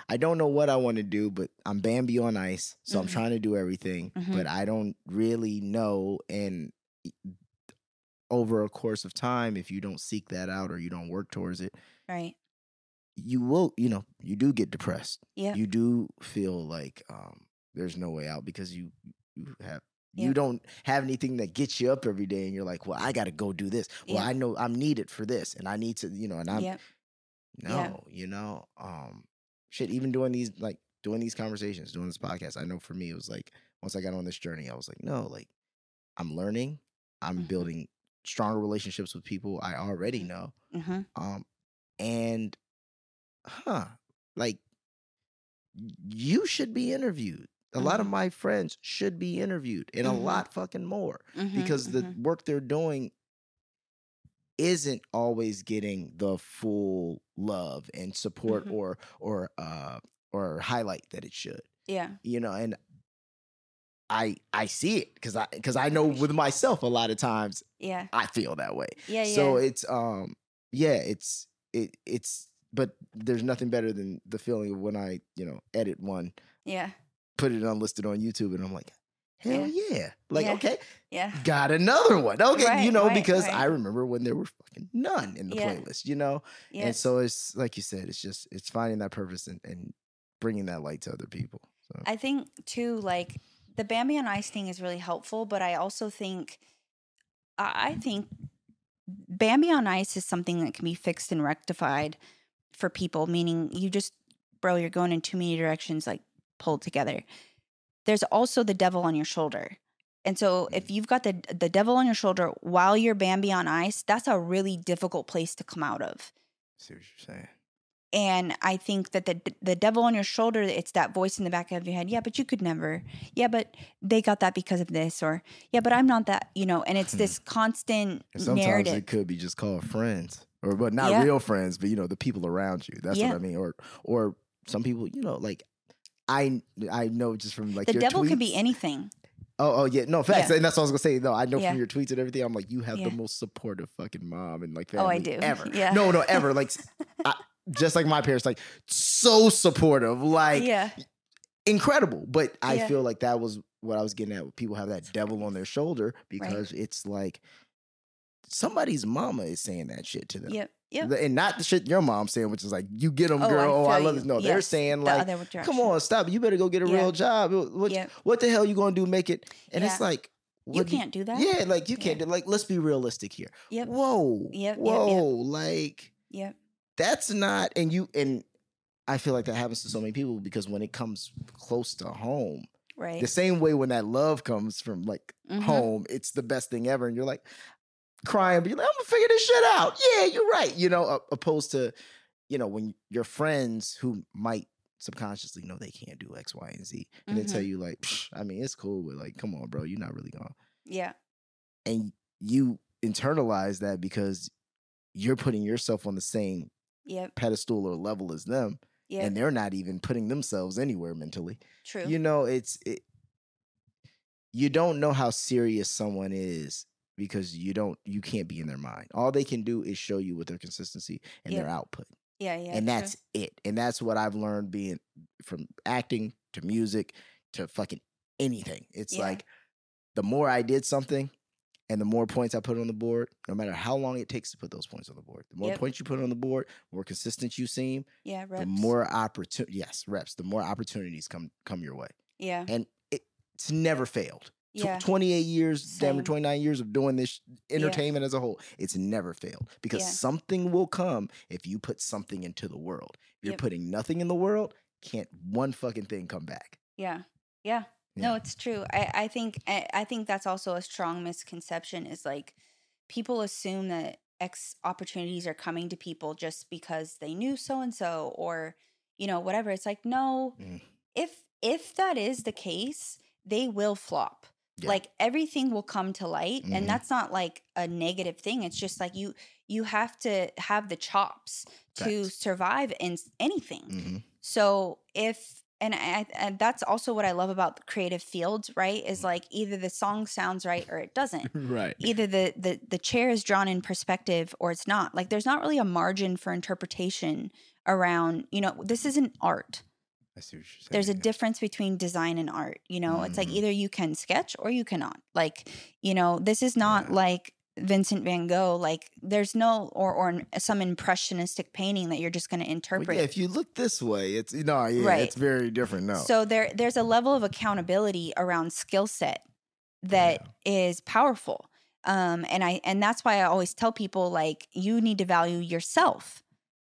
i don't know what i want to do but i'm bambi on ice so i'm Mhm. trying to do everything Mhm. but i don't really know and over a course of time if you don't seek that out or you don't work towards it right you will you know you do get depressed. Yeah. You do feel like um there's no way out because you you have you Yeah. don't have anything that gets you up every day and you're like well i gotta go do this. Well Yeah. i know i'm needed for this and i need to you know and i'm yeah. No you know um shit even doing these like doing these conversations doing this podcast i know for me it was like once i got on this journey i was like no like i'm learning. I'm Mhm. building stronger relationships with people i already know. Hmm um, and huh, like you should be interviewed. A lot of Mhm. my friends should be interviewed, and Mhm. a lot fucking more mm-hmm, because the work they're doing isn't always getting the full love and support Mhm. or or uh or highlight that it should. yeah You know, and I I see it because I because I know with myself a lot of times yeah I feel that way. yeah yeah So it's um yeah, it's it it's but there's nothing better than the feeling of when I, you know, edit one, yeah put it unlisted on YouTube and I'm like, hell yeah. Like, Yeah. okay, yeah got another one. Okay, you know, right, because right. I remember when there were fucking none in the Yeah. playlist, you know? yeah And so it's like you said, it's just it's finding that purpose and, and bringing that light to other people. So I think too, like the Bambi on Ice thing is really helpful, but I also think, I think Bambi on Ice is something that can be fixed and rectified for people. Meaning, you just, bro, you're going in too many directions, like pulled together. There's also the devil on your shoulder. And so if mm-hmm. you've got the the devil on your shoulder while you're Bambi on ice, that's a really difficult place to come out of. see what you're saying. And I think that the the devil on your shoulder, it's that voice in the back of your head. Yeah, but you could never. Yeah, but they got that because of this, or yeah, but I'm not that. You know, and it's hmm. this constant And sometimes narrative. it could be just called friends, or but not Yeah. real friends, but you know the people around you. That's Yeah. what I mean. Or or some people, you know, like I I know just from like the your devil could be anything. Oh, oh yeah, no facts, Yeah. and that's what I was gonna say. No, I know from your tweets and everything. I'm like, you have the most supportive fucking mom and like Oh, I do. ever. Yeah. No, no, ever. Like, I, just like my parents, like so supportive, like yeah. incredible. But I feel like that was what I was getting at. People have that devil on their shoulder because it's like somebody's mama is saying that shit to them. Yep. Yep. And not the shit your mom's saying, which is like, you get them, Oh, I girl. Oh, I love you. this. No, they're saying like, other come on, stop. You better go get a Yeah. real job. What, what the hell you gonna do? Make it? And it's like, You can't do that. Yeah, like you can't do. Like, let's be realistic here. Yep. Whoa. Yep, Whoa. yep. Like Yep. that's not. And you and I feel like that happens to so many people because when it comes close to home, Right. the same way when that love comes from like Mhm. home, it's the best thing ever. And you're like crying, but you're like, I'm gonna figure this shit out. Yeah, you're right. You know, opposed to, you know, when your friends who might subconsciously know they can't do X, Y, and Z, and they tell Mhm. you like, I mean, it's cool, but like, come on, bro, you're not really gonna. Yeah. And you internalize that because you're putting yourself on the same Yep. pedestal or level as them, Yep. and they're not even putting themselves anywhere mentally True. you know it's it, you don't know how serious someone is because you don't you can't be in their mind all they can do is show you with their consistency and their output yeah. Yeah. and true. that's it and that's what i've learned being from acting to music to fucking anything it's Yeah. like the more i did something and the more points i put on the board no matter how long it takes to put those points on the board the more Yep. points you put on the board more consistent you seem yeah. Reps. the more opportunity yes reps the more opportunities come come your way Yeah. and it, it's never failed. Tw- Yeah. 28 years, damn near 29 years of doing this entertainment as a whole, it's never failed because Yeah. something will come if you put something into the world. If you're Yep. putting nothing in the world, can't one fucking thing come back. Yeah. Yeah. No, it's true. I, I think I, I think that's also a strong misconception is like people assume that X opportunities are coming to people just because they knew so and so or you know whatever. It's like no, Mm. if if that is the case, they will flop. Yeah. Like everything will come to light Mhm. and that's not like a negative thing. It's just like you you have to have the chops to survive in anything. Mhm. So if and I, and that's also what I love about the creative fields, right? Is Mm-hmm. like either the song sounds right or it doesn't. Right. Either the the the chair is drawn in perspective or it's not. Like there's not really a margin for interpretation around, you know, this isn't art. I see what you're saying. There's a yeah. difference between design and art, you know? It's like Mhm. either you can sketch or you cannot. Like, you know, this is not Yeah. like Vincent van Gogh. Like there's no or or some impressionistic painting that you're just going to Well, interpret. yeah, if you look this way, it's no, yeah, Right. it's very different. No. So there there's a level of accountability around skill set that is powerful. Um and I and that's why I always tell people like you need to value yourself.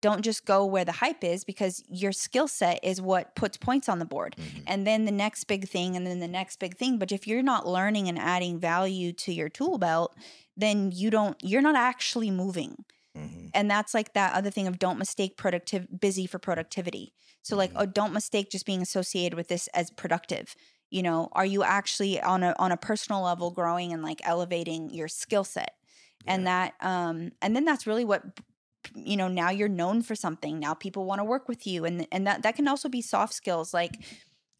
Don't just go where the hype is because your skill set is what puts points on the board. Mhm. And then the next big thing and then the next big thing, but if you're not learning and adding value to your tool belt, then you don't you're not actually moving Mhm. and that's like that other thing of don't mistake productive busy for productivity so like Mhm. oh don't mistake just being associated with this as productive you know are you actually on a on a personal level growing and like elevating your skill set and that um and then that's really what you know now you're known for something now people want to work with you and and that that can also be soft skills like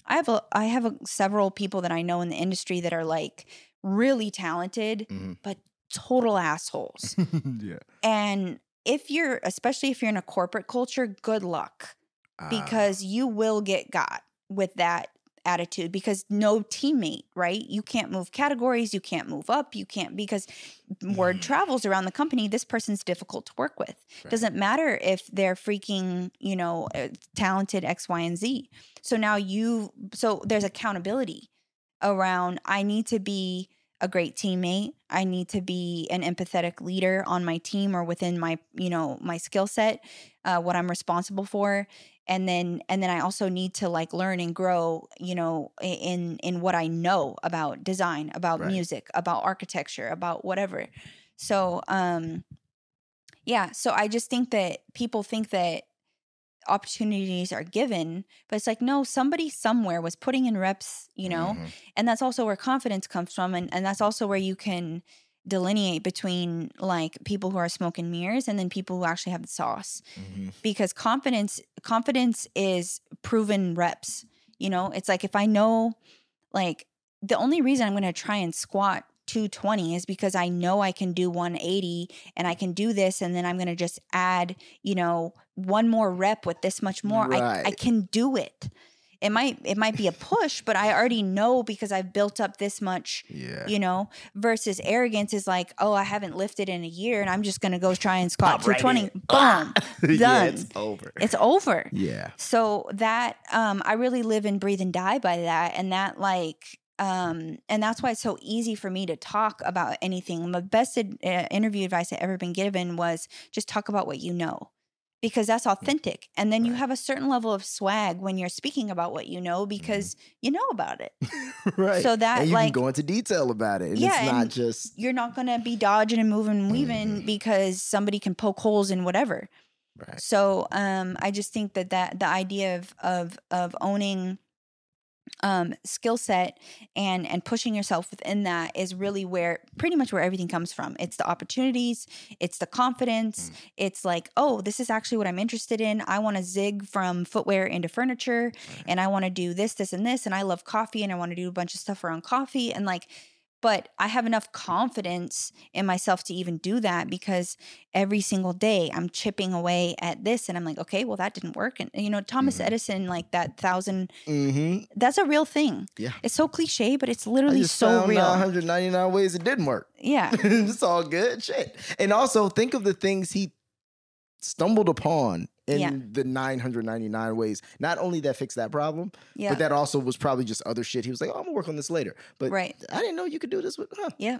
i have a i have a, several people that i know in the industry that are like really talented Mhm. but total assholes yeah. and if you're, especially if you're in a corporate culture, good luck Ah, because you will get got with that attitude because no teammate, right? You can't move categories, you can't move up, you can't because word Mhm. travels around the company. This person's difficult to work with. right. Doesn't matter if they're freaking, you know, uh, talented X, Y, and Z. So now you, so there's accountability around I need to be a great teammate. I need to be an empathetic leader on my team or within my, you know, my skill set, uh, what I'm responsible for. And then, and then I also need to like learn and grow, you know, in in what I know about design, about Right. music, about architecture, about whatever. So, um, yeah. So I just think that people think that opportunities are given, but it's like no, somebody somewhere was putting in reps, you know, Mhm. and that's also where confidence comes from and, and that's also where you can delineate between like people who are smoking mirrors and then people who actually have the sauce Mhm. because confidence confidence is proven reps you know it's like if i know like the only reason I'm going to try and squat 220 is because I know I can do 180 and I can do this and then I'm going to just add, you know, one more rep with this much more. I, I can do it. It might it might be a push, but I already know because I've built up this much, Yeah. you know, versus arrogance is like, "Oh, I haven't lifted in a year and I'm just going to go try and squat Pop right 220." in. Boom. yeah, Done. it's over. It's over. yeah. So that um I really live and breathe and die by that and that like um and that's why it's so easy for me to talk about anything. My best ad- uh, interview advice I ever been given was just talk about what you know because that's authentic. And then you have a certain level of swag when you're speaking about what you know because you know about it. right. So that, and you like- can go into detail about it. And Yeah, it's not just You're not going to be dodging and moving and weaving Mhm. because somebody can poke holes in whatever. right. So um, I just think that that the idea of of of owning um skill set and and pushing yourself within that is really where pretty much where everything comes from it's the opportunities it's the confidence Mm. it's like oh this is actually what i'm interested in i want to zig from footwear into furniture Right. and i want to do this this and this and i love coffee and i want to do a bunch of stuff around coffee and like but i have enough confidence in myself to even do that because every single day i'm chipping away at this and i'm like okay well that didn't work and you know thomas Mhm. edison like that thousand Mm-hmm. that's a real thing Yeah. it's so cliche but it's literally so real 999 ways it didn't work. yeah it's all good shit. And also think of the things he stumbled upon in Yeah. the 999 ways. Not only that fixed that problem, yeah but that also was probably just other shit. He was like, "Oh, I'm gonna work on this later." But right I didn't know you could do this with. Huh. yeah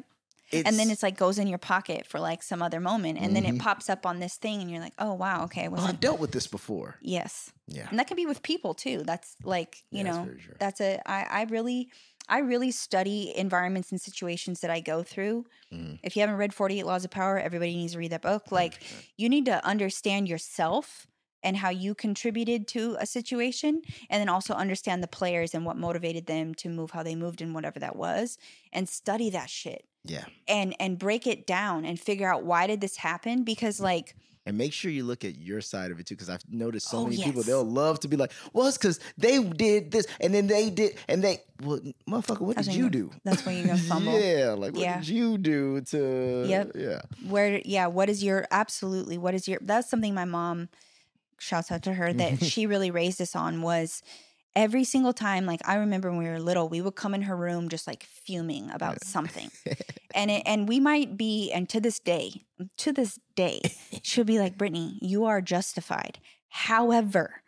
and then it's like goes in your pocket for like some other moment and then Mhm. it pops up on this thing and you're like oh wow okay Well, oh, I dealt with this before. yes Yeah, and that can be with people too that's like you Yeah, know true. that's a I, I really i really study environments and situations that i go through Mhm. if you haven't read 48 laws of power everybody needs to read that book like 100%. you need to understand yourself and how you contributed to a situation and then also understand the players and what motivated them to move how they moved and whatever that was and study that shit yeah, and and break it down and figure out why did this happen because mm. like and make sure you look at your side of it too, because I've noticed so Oh, many people they'll love to be like, "Well, it's because they did this, and then they did, and they, well, motherfucker, what That's did you you- do?" that's when you're gonna fumble. yeah, like what Yeah. did you do to? Yep. Yeah. where yeah what is your absolutely what is your that's something my mom shouts out to her that she really raised us on was every single time like i remember when we were little we would come in her room just like fuming about something. And it, and we might be and to this day to this day she'll be like brittany you are justified. However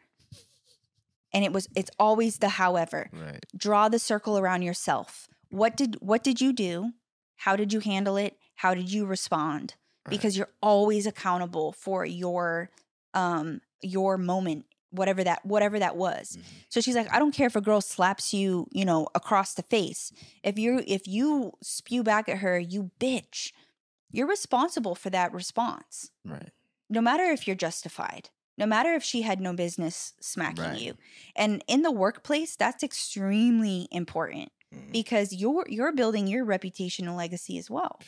and it was it's always the however. Right. draw the circle around yourself. What did what did you do? How did you handle it? How did you respond? Right. because you're always accountable for your um your moment whatever that whatever that was Mhm. so she's like i don't care if a girl slaps you you know across the face if you if you spew back at her you bitch you're responsible for that response Right. no matter if you're justified no matter if she had no business smacking Right. you and in the workplace that's extremely important Mhm. because you're you're building your reputation and legacy as well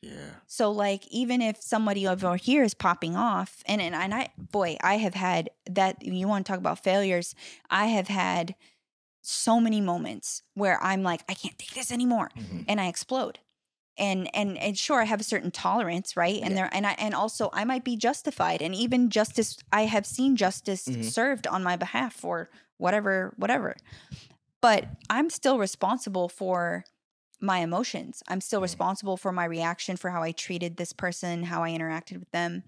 Yeah. so like even if somebody over here is popping off and and, and i boy i have had that you want to talk about failures i have had so many moments where i'm like i can't take this anymore Mhm. and I explode. And and and sure, I have a certain tolerance, right? And Yeah. there and I and also I might be justified, and even justice. I have seen justice Mhm. served on my behalf for whatever, whatever. But I'm still responsible for my emotions. I'm still Mhm. responsible for my reaction, for how I treated this person, how I interacted with them,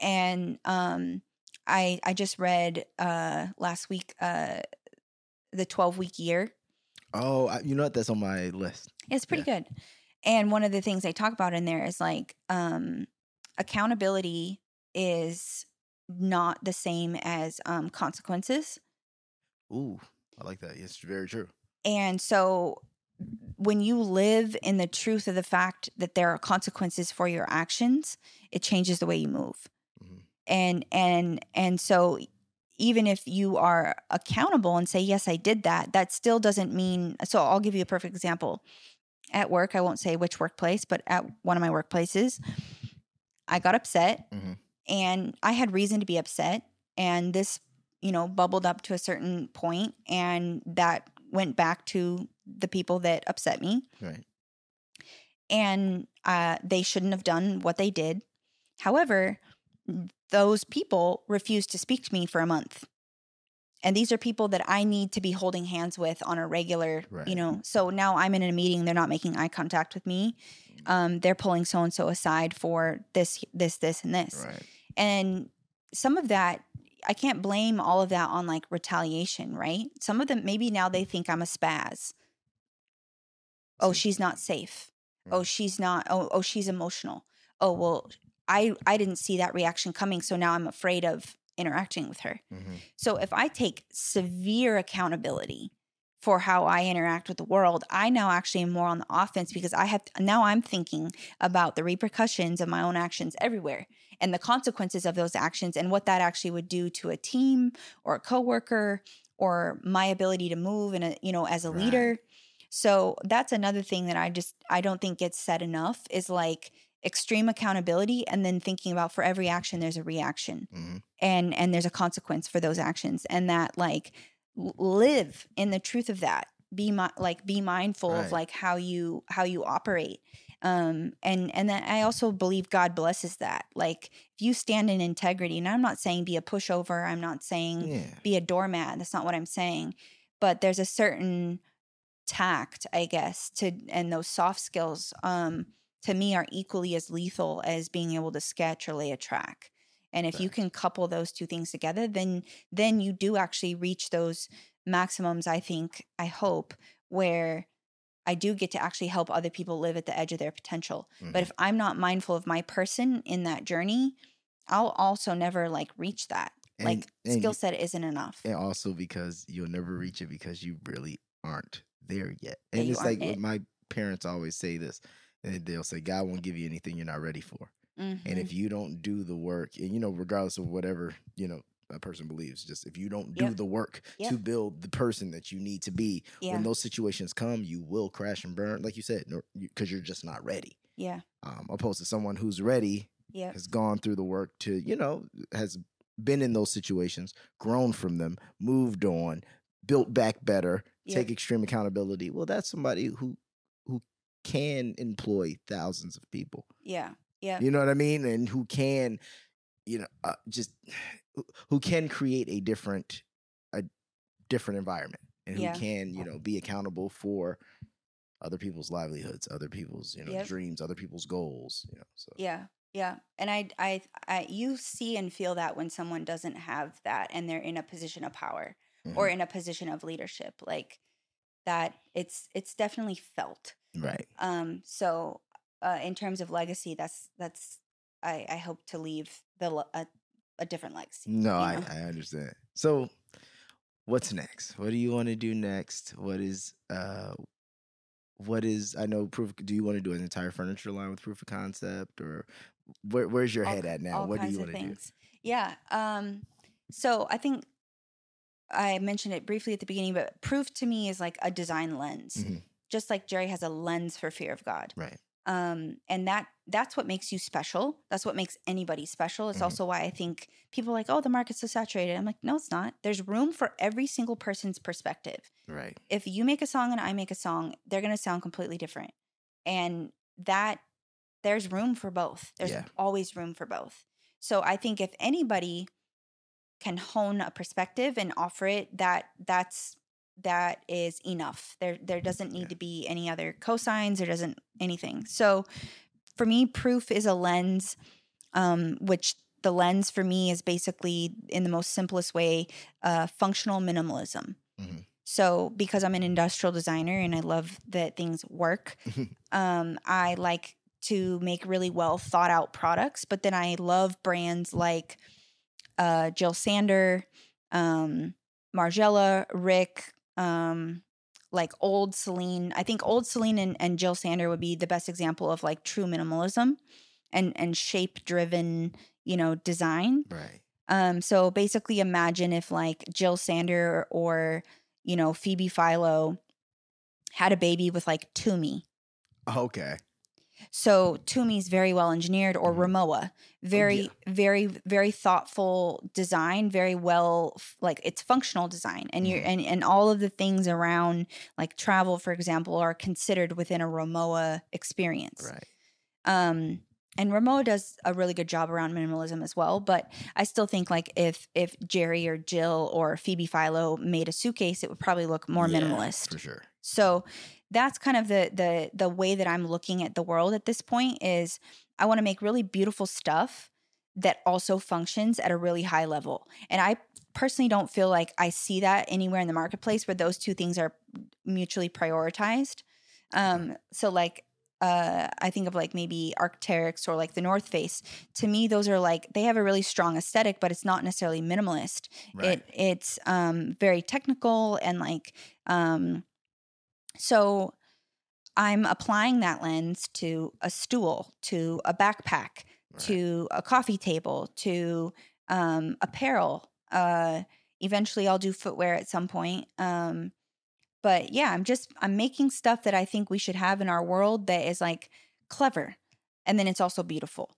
and um, I I just read uh last week uh the 12 week year Oh, I, you know what? That's on my list. it's pretty good. And one of the things they talk about in there is like um accountability is not the same as um consequences. Ooh, I like that. It's very true. And so when you live in the truth of the fact that there are consequences for your actions, it changes the way you move. Mhm. And and and so even if you are accountable and say yes I did that, that still doesn't mean so I'll give you a perfect example. At work, I won't say which workplace, but at one of my workplaces, I got upset Mhm. and I had reason to be upset and this, you know, bubbled up to a certain point and that went back to the people that upset me Right. and uh, they shouldn't have done what they did. However, those people refused to speak to me for a month. And these are people that I need to be holding hands with on a regular, Right. you know. So now I'm in a meeting, they're not making eye contact with me. Um, they're pulling so and so aside for this, this, this, and this. Right. And some of that, I can't blame all of that on like retaliation, right? Some of them, maybe now they think I'm a spaz. Oh, she's not safe. Oh, she's not. Oh, oh, she's emotional. Oh, well, I I didn't see that reaction coming, so now I'm afraid of interacting with her. Mhm. So if I take severe accountability for how I interact with the world, I now actually am more on the offense because I have now I'm thinking about the repercussions of my own actions everywhere and the consequences of those actions and what that actually would do to a team or a coworker or my ability to move and a, you know as a Right. leader. So that's another thing that I just I don't think gets said enough is like extreme accountability and then thinking about for every action there's a reaction Mhm. and and there's a consequence for those actions and that like live in the truth of that be mi- like be mindful Right. of like how you how you operate um and and then i also believe god blesses that like if you stand in integrity and i'm not saying be a pushover i'm not saying Yeah. be a doormat that's not what i'm saying but there's a certain tact i guess to and those soft skills um to me are equally as lethal as being able to sketch or lay a track. And if you can couple those two things together then then you do actually reach those maximums i think i hope where i do get to actually help other people live at the edge of their potential. Mhm. but if i'm not mindful of my person in that journey i'll also never like reach that. And- like skill set isn't enough. and also because you'll never reach it because you really aren't there yet. And it's like it. my parents always say this, and they'll say, "God won't give you anything you're not ready for." And Mhm. if you don't do the work, and you know, regardless of whatever you know a person believes, just if you don't do Yep. the work Yep. to build the person that you need to be, yeah when those situations come, you will crash and burn, like you said, because you're just not ready. yeah Um, opposed to someone who's ready, yeah has gone through the work to, you know, has been in those situations, grown from them, moved on, built back better, take extreme accountability. Well, that's somebody who who can employ thousands of people. yeah yeah You know what I mean? And who can, you know, uh, just who- who can create a different a different environment and who Yeah. can, you know, be accountable for other people's livelihoods, other people's, you know, Yep. dreams, other people's goals, you know. So Yeah, yeah, and I, I, I, you see and feel that when someone doesn't have that, and they're in a position of power or mhm. in a position of leadership, like that. It's, it's definitely felt. right. Um, so, uh, in terms of legacy, that's that's, I, I hope to leave the a, a different legacy. No, I, know? I understand. So, what's next? What do you want to do next? What is uh, what is? I know proof. Do you want to do an entire furniture line with proof of concept, or where, where's your all, head at now? What do you want to do? Yeah. Um, so I think I mentioned it briefly at the beginning, but proof to me is like a design lens. Mhm. Just like Jerry has a lens for fear of God. Right. Um, and that that's what makes you special. That's what makes anybody special. It's Mhm. also why I think people are like, oh, the market's so saturated. I'm like, no, it's not. There's room for every single person's perspective Right. if you make a song and I make a song, they're going to sound completely different. And that there's room for both. There's Yeah. always room for both. So I think if anybody can hone a perspective and offer it, that that's that is enough. There there doesn't need Yeah. to be any other cosines There doesn't anything. So for me, proof is a lens, um, which the lens for me is basically in the most simplest way, uh, functional minimalism. Mhm. So because I'm an industrial designer and I love that things work, um, I like to make really well thought out products. But then I love brands like uh, Jill Sander, um, Margiela, Rick, um, like old Celine. I think old Celine and, and Jill Sander would be the best example of like true minimalism and and shape driven, you know, design. Right. Um, so basically imagine if like Jill Sander or, you know, Phoebe Philo had a baby with like Tumi. Okay. So Tumi is very well engineered, or Mhm. Rimowa, very, yeah. very, very thoughtful design, very well, like it's functional design, and you're Mhm. and and all of the things around like travel, for example, are considered within a Rimowa experience. Right. Um, and Rimowa does a really good job around minimalism as well. But I still think like if if Jerry or Jill or Phoebe Philo made a suitcase, it would probably look more Yeah, minimalist. for sure. So that's kind of the the the way that I'm looking at the world at this point is I want to make really beautiful stuff that also functions at a really high level. And I personally don't feel like I see that anywhere in the marketplace where those two things are mutually prioritized. Um so like uh, I think of like maybe Arc'teryx or like the North Face. To me, those are like they have a really strong aesthetic, but it's not necessarily minimalist. Right. It it's um, very technical and like um, so. I'm applying that lens to a stool, to a backpack, Right. to a coffee table, to um, apparel. Uh, eventually, I'll do footwear at some point. Um, but yeah, I'm just I'm making stuff that I think we should have in our world that is like clever, and then it's also beautiful.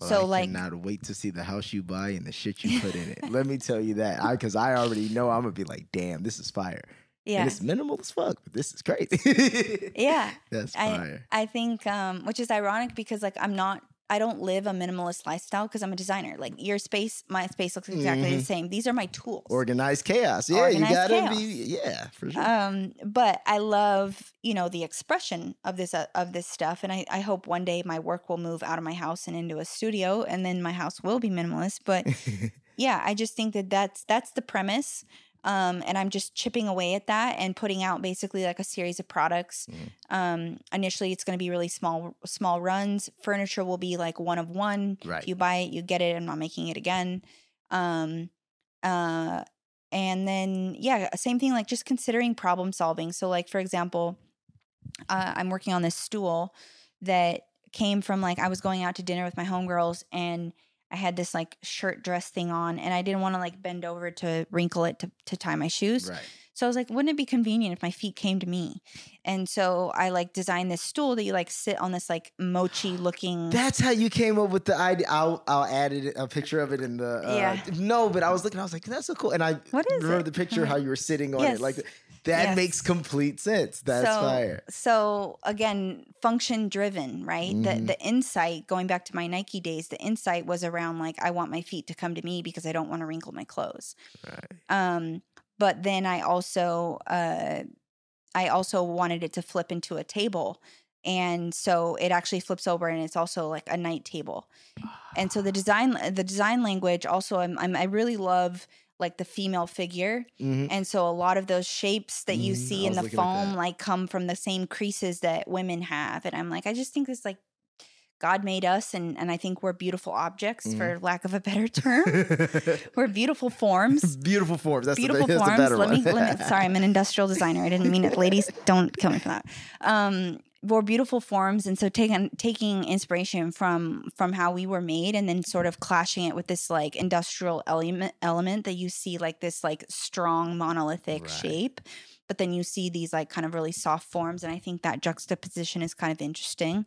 Well, so I like cannot wait to see the house you buy and the shit you put in it. Let me tell you that, I because I already know I'm gonna be like, damn, this is fire. Yeah, And it's minimal as fuck, but this is crazy. yeah. That's I- fire. I think, um, which is ironic because like I'm not, I don't live a minimalist lifestyle because I'm a designer. Like your space, my space looks exactly the Mhm. same. These are my tools. Organized chaos. Yeah, Organized you gotta chaos. be. Yeah, for sure. um, but I love, you know, the expression of this uh, of this stuff, and I, I hope one day my work will move out of my house and into a studio, and then my house will be minimalist. But yeah, I just think that that's that's the premise. Um, and I'm just chipping away at that and putting out basically like a series of products. Mm. Um, initially, it's going to be really small small runs. Furniture will be like one of one. Right. If you buy it, you get it. I'm not making it again. Um, uh, and then yeah, same thing. Like just considering problem solving. So like for example, uh, I'm working on this stool that came from like I was going out to dinner with my homegirls and I had this like shirt dress thing on and I didn't want to like bend over to wrinkle it to, to tie my shoes. right. So I was like, wouldn't it be convenient if my feet came to me? And so I like designed this stool that you like sit on this like mochi looking. That's how you came up with the idea. I'll I'll add it, a picture of it in the. Uh, Yeah. No, but I was looking. I was like, that's so cool. And I What is remember it? the picture how you were sitting on Yes. it. Like that Yes. makes complete sense. That's so, fire. So again, function driven, right? Mhm. The the insight, going back to my Nike days, the insight was around like I want my feet to come to me because I don't want to wrinkle my clothes. Right. Um, but then I also uh, I also wanted it to flip into a table. And so it actually flips over and it's also like a night table. And so the design the design language also I'm, I'm I really love like the female figure. Mhm. And so a lot of those shapes that you Mhm, see in the foam like come from the same creases that women have. And I'm like, I just think this like God made us and and I think we're beautiful objects Mhm. for lack of a better term. we're beautiful forms. Beautiful forms. That's beautiful the, forms. better Let me, let me sorry, I'm an industrial designer. I didn't mean it. Ladies, don't kill me for that. Um we're beautiful forms and so taking taking inspiration from from how we were made and then sort of clashing it with this like industrial element element that you see like this like strong monolithic Right. shape but then you see these like kind of really soft forms and i think that juxtaposition is kind of interesting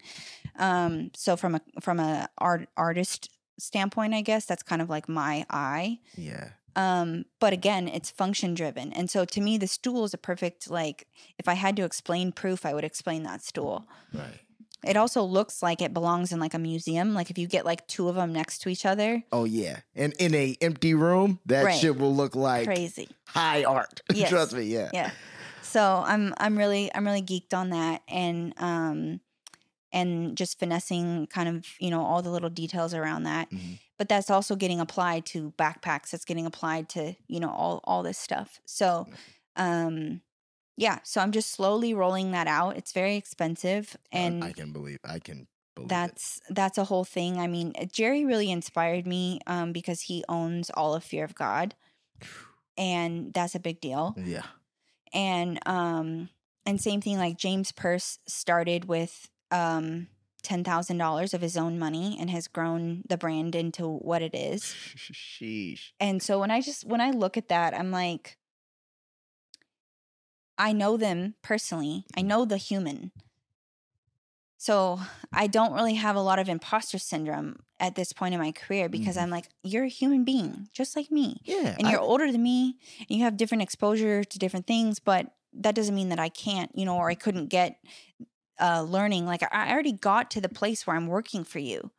um so from a from a art artist standpoint i guess that's kind of like my eye yeah. Um but again it's function driven and so to me the stool is a perfect like if i had to explain proof i would explain that stool Right. it also looks like it belongs in like a museum like if you get like two of them next to each other Oh yeah. And in a empty room, that Right. shit will look like crazy high art. Yes. Trust me. Yeah. yeah so i'm i'm really i'm really geeked on that and um and just finessing kind of you know all the little details around that Mhm. But that's also getting applied to backpacks that's getting applied to you know all all this stuff so um yeah so i'm just slowly rolling that out it's very expensive and I, can believe. I can believe it. that's that's a whole thing i mean jerry really inspired me um because he owns all of fear of god and that's a big deal Yeah. and um and same thing like James Perse started with um $10,000 of his own money and has grown the brand into what it is. Sheesh. And so when I just when I look at that I'm like I know them personally. I know the human. So I don't really have a lot of imposter syndrome at this point in my career because Mhm. I'm like, you're a human being, just like me. Yeah. And you're older than me and you have different exposure to different things, but that doesn't mean that I can't, you know, or I couldn't get uh learning. Like I I already got to the place where I'm working for you.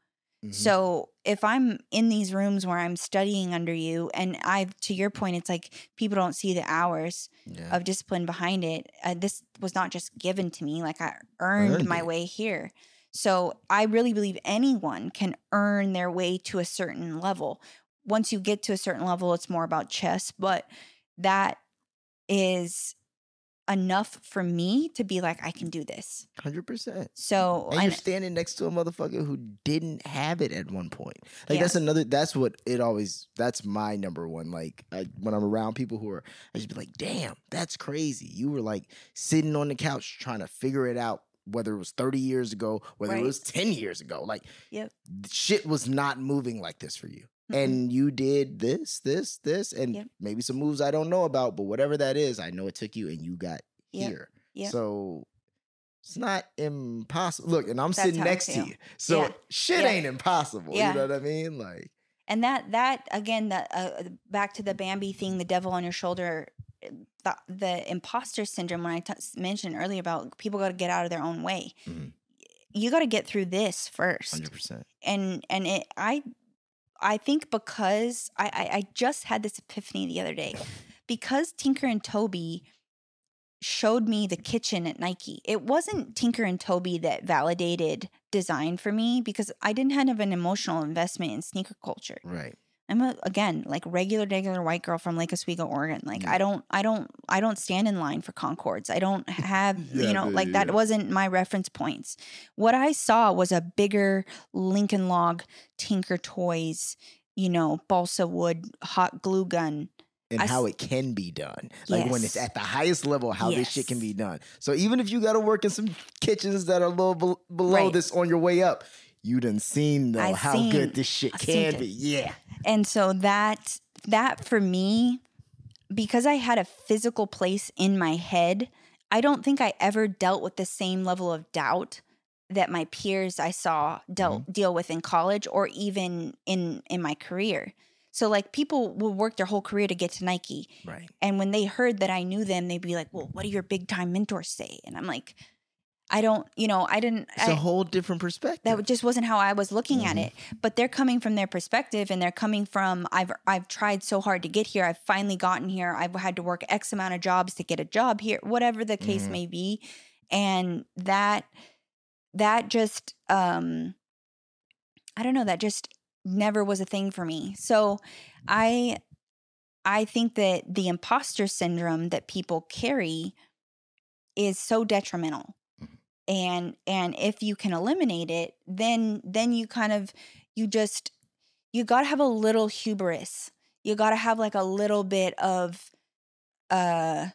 Mhm. So if I'm in these rooms where I'm studying under you, and I've to your point, it's like people don't see the hours yeah. of discipline behind it. Uh, this was not just given to me; like I earned, Earned my it. way here. So I really believe anyone can earn their way to a certain level. Once you get to a certain level, it's more about chess, but that is enough for me to be like, I can do this. Hundred percent. So And I you're standing next to a motherfucker who didn't have it at one point. Like Yeah. that's another. That's what it always. That's my number one. Like I, when I'm around people who are, I just be like, "Damn, that's crazy." You were like sitting on the couch trying to figure it out. Whether it was 30 years ago, whether Right. it was 10 years ago, like Yep. shit was not moving like this for you. Mm-mm. And you did this, this, this, and Yep. maybe some moves I don't know about, but whatever that is, I know it took you and you got Yep. here. Yep. So it's not impossible. Look, and I'm That's sitting next to you. So Yeah. shit Yeah. ain't impossible. Yeah. You know what I mean? Like, and that that again that uh, back to the bambi thing the devil on your shoulder uh, the, the imposter syndrome when I t- mentioned earlier about people got to get out of their own way Mhm. you got to get through this first 100%. and and it i i think because I, I i just had this epiphany the other day because tinker and Tobie showed me the kitchen at nike it wasn't tinker and Tobie that validated design for me because i didn't have an emotional investment in sneaker culture Right. I'm a again like regular regular white girl from Lake Oswego, Oregon. Like Yeah. I don't I don't I don't stand in line for Concords. I don't have Yeah, you know yeah, like that wasn't my reference points. What I saw was a bigger Lincoln Log Tinker Toys, you know, balsa wood hot glue gun. And I how s- it can be done. Like when it's at the highest level, how this shit can be done. So even if you got to work in some kitchens that are a little bel- below Right. this on your way up, you done seen though I've how seen- good this shit can be. Yeah. And so that that for me because I had a physical place in my head, I don't think I ever dealt with the same level of doubt that my peers I saw dealt mm-hmm. deal with in college or even in in my career. So like people will work their whole career to get to Nike Right. and when they heard that I knew them they'd be like, "Well, what do your big time mentors say?" And I'm like, I don't, you know, I didn't It's I, a whole different perspective. that just wasn't how I was looking at Mhm. it. But they're coming from their perspective and they're coming from I've I've tried so hard to get here. I've finally gotten here. I've had to work X amount of jobs to get a job here, whatever the case Mhm. may be. And that that just um I don't know, that just never was a thing for me. So I I think that the imposter syndrome that people carry is so detrimental. And and if you can eliminate it, then then you kind of you just you got to have a little hubris. You got to have like a little bit of uh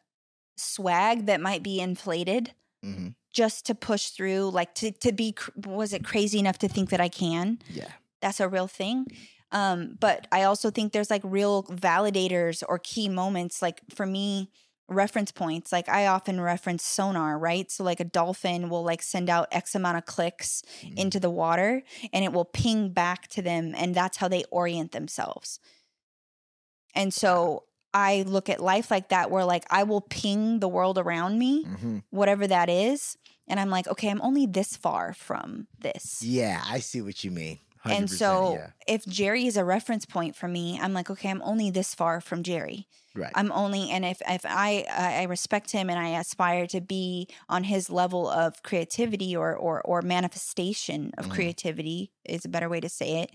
swag that might be inflated Mhm. just to push through like to to be was it crazy enough to think that I can? Yeah. that's a real thing. Um, but I also think there's like real validators or key moments. Like for me, reference points. Like I often reference sonar, right? So like a dolphin will like send out X amount of clicks Mhm. into the water and it will ping back to them and that's how they orient themselves. And so I look at life like that where like I will ping the world around me, Mhm. whatever that is, and I'm like, okay, I'm only this far from this. Yeah, I see what you mean. 100%, And so yeah. if Jerry is a reference point for me, I'm like, okay, I'm only this far from Jerry. right. I'm only, and if if I I respect him and I aspire to be on his level of creativity or or or manifestation of Mhm. creativity is a better way to say it.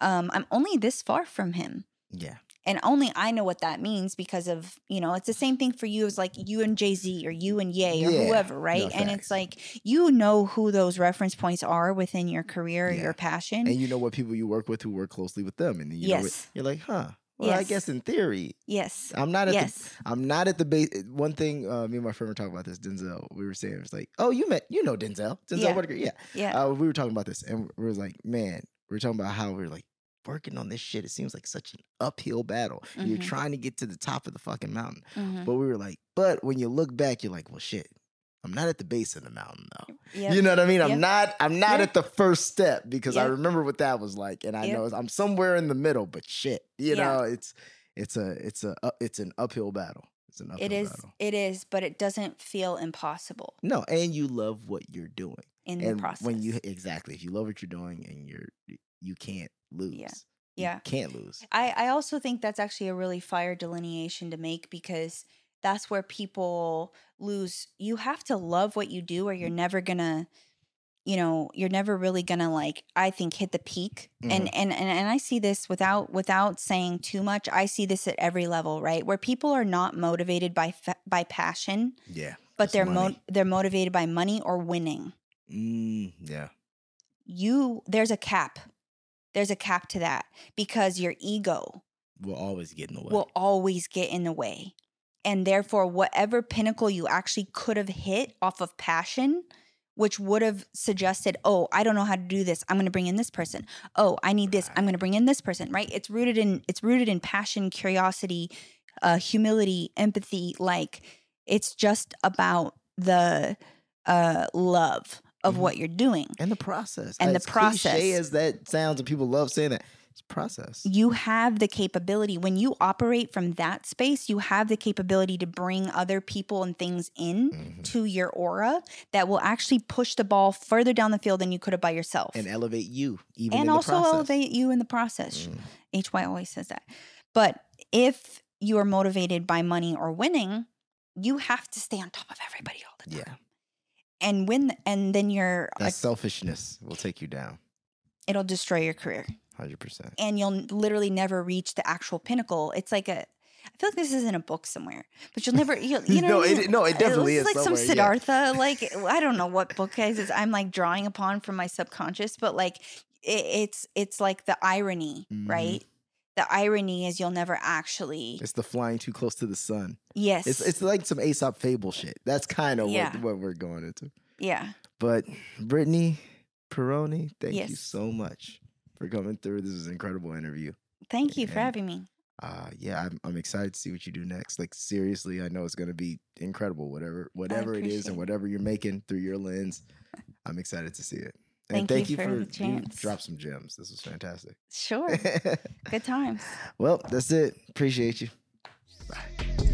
Um, I'm only this far from him. yeah. And only I know what that means because of, you know, it's the same thing for you as like you and Jay Z or you and Ye or Yeah. whoever, right? No, and it's like you know who those reference points are within your career Yeah. your passion. And you know what people you work with who work closely with them, and you know what, Yes. you're like, huh? Well, I guess in theory, yes. I'm not at Yes. the I'm not at the base. One thing, uh, me and my friend were talking about this. Denzel, we were saying it was like, oh, you met, you know, Denzel, Denzel Yeah. Whitaker, yeah. Yeah. Uh, we were talking about this, and we was like, man, we were talking about how we were like working on this shit. It seems like such an uphill battle. You're Mhm. trying to get to the top of the fucking mountain, Mhm. but we were like, but when you look back, you're like, well, shit. I'm not at the base of the mountain though. Yep. You know what I mean? I'm Yep. not I'm not Yep. at the first step because I remember what that was like and I know I'm somewhere in the middle but shit. You know, it's it's a it's a uh, it's an uphill battle. It's an uphill it is. battle. It is, but it doesn't feel impossible No, and you love what you're doing. in and the process. when you exactly if you love what you're doing and you're you can't lose. You Yeah. can't lose. I, I also think that's actually a really fire delineation to make because that's where people lose. You have to love what you do, or you're never gonna, you know, you're never really gonna like. I think hit the peak, and, and and and I see this without without saying too much. I see this at every level, right, where people are not motivated by fa- by passion, Yeah. but they're mo- they're motivated by money or winning. Mm, yeah. You there's a cap. There's a cap to that because your ego We'll always get in the way. will always get in the way. And therefore, whatever pinnacle you actually could have hit off of passion, which would have suggested, oh, I don't know how to do this. I'm going to bring in this person. Oh, I need this. I'm going to bring in this person. Right? It's rooted in it's rooted in passion, curiosity, uh, humility, empathy. Like it's just about the uh, love of Mhm. what you're doing. and the process. And the as cliche process. as that sounds, and people love saying that, it's process. you have the capability when you operate from that space you have the capability to bring other people and things in Mhm. to your aura that will actually push the ball further down the field than you could have by yourself And elevate you, even and in also the process. elevate you in the process Mm. hy always says that but if you are motivated by money or winning you have to stay on top of everybody all the time Yeah, and when and then you're that selfishness will take you down, it'll destroy your career hundred percent. and you'll literally never reach the actual pinnacle. It's like a, I feel like this is in a book somewhere, but you'll never, you'll, you know, No, it- no, it definitely is like some somewhere, yeah. Siddhartha. Like I don't know what book is. I'm like drawing upon from my subconscious, but like it, it's it's like the irony, Mhm. right? The irony is you'll never actually. It's the flying too close to the sun. Yes. It's it's like some Aesop fable shit. That's kind of Yeah. what, what we're going into. yeah. But Brittany Pierone, thank you so much for coming through. This is an incredible interview. Thank you for having me. Uh yeah, I'm I'm excited to see what you do next. Like seriously, I know it's gonna be incredible. Whatever whatever it is and whatever you're making through your lens, I'm excited to see it. Thank and thank you you, for for, the you chance. drop some gems. This was fantastic. Sure. Good times. well, that's it. Appreciate you. Bye.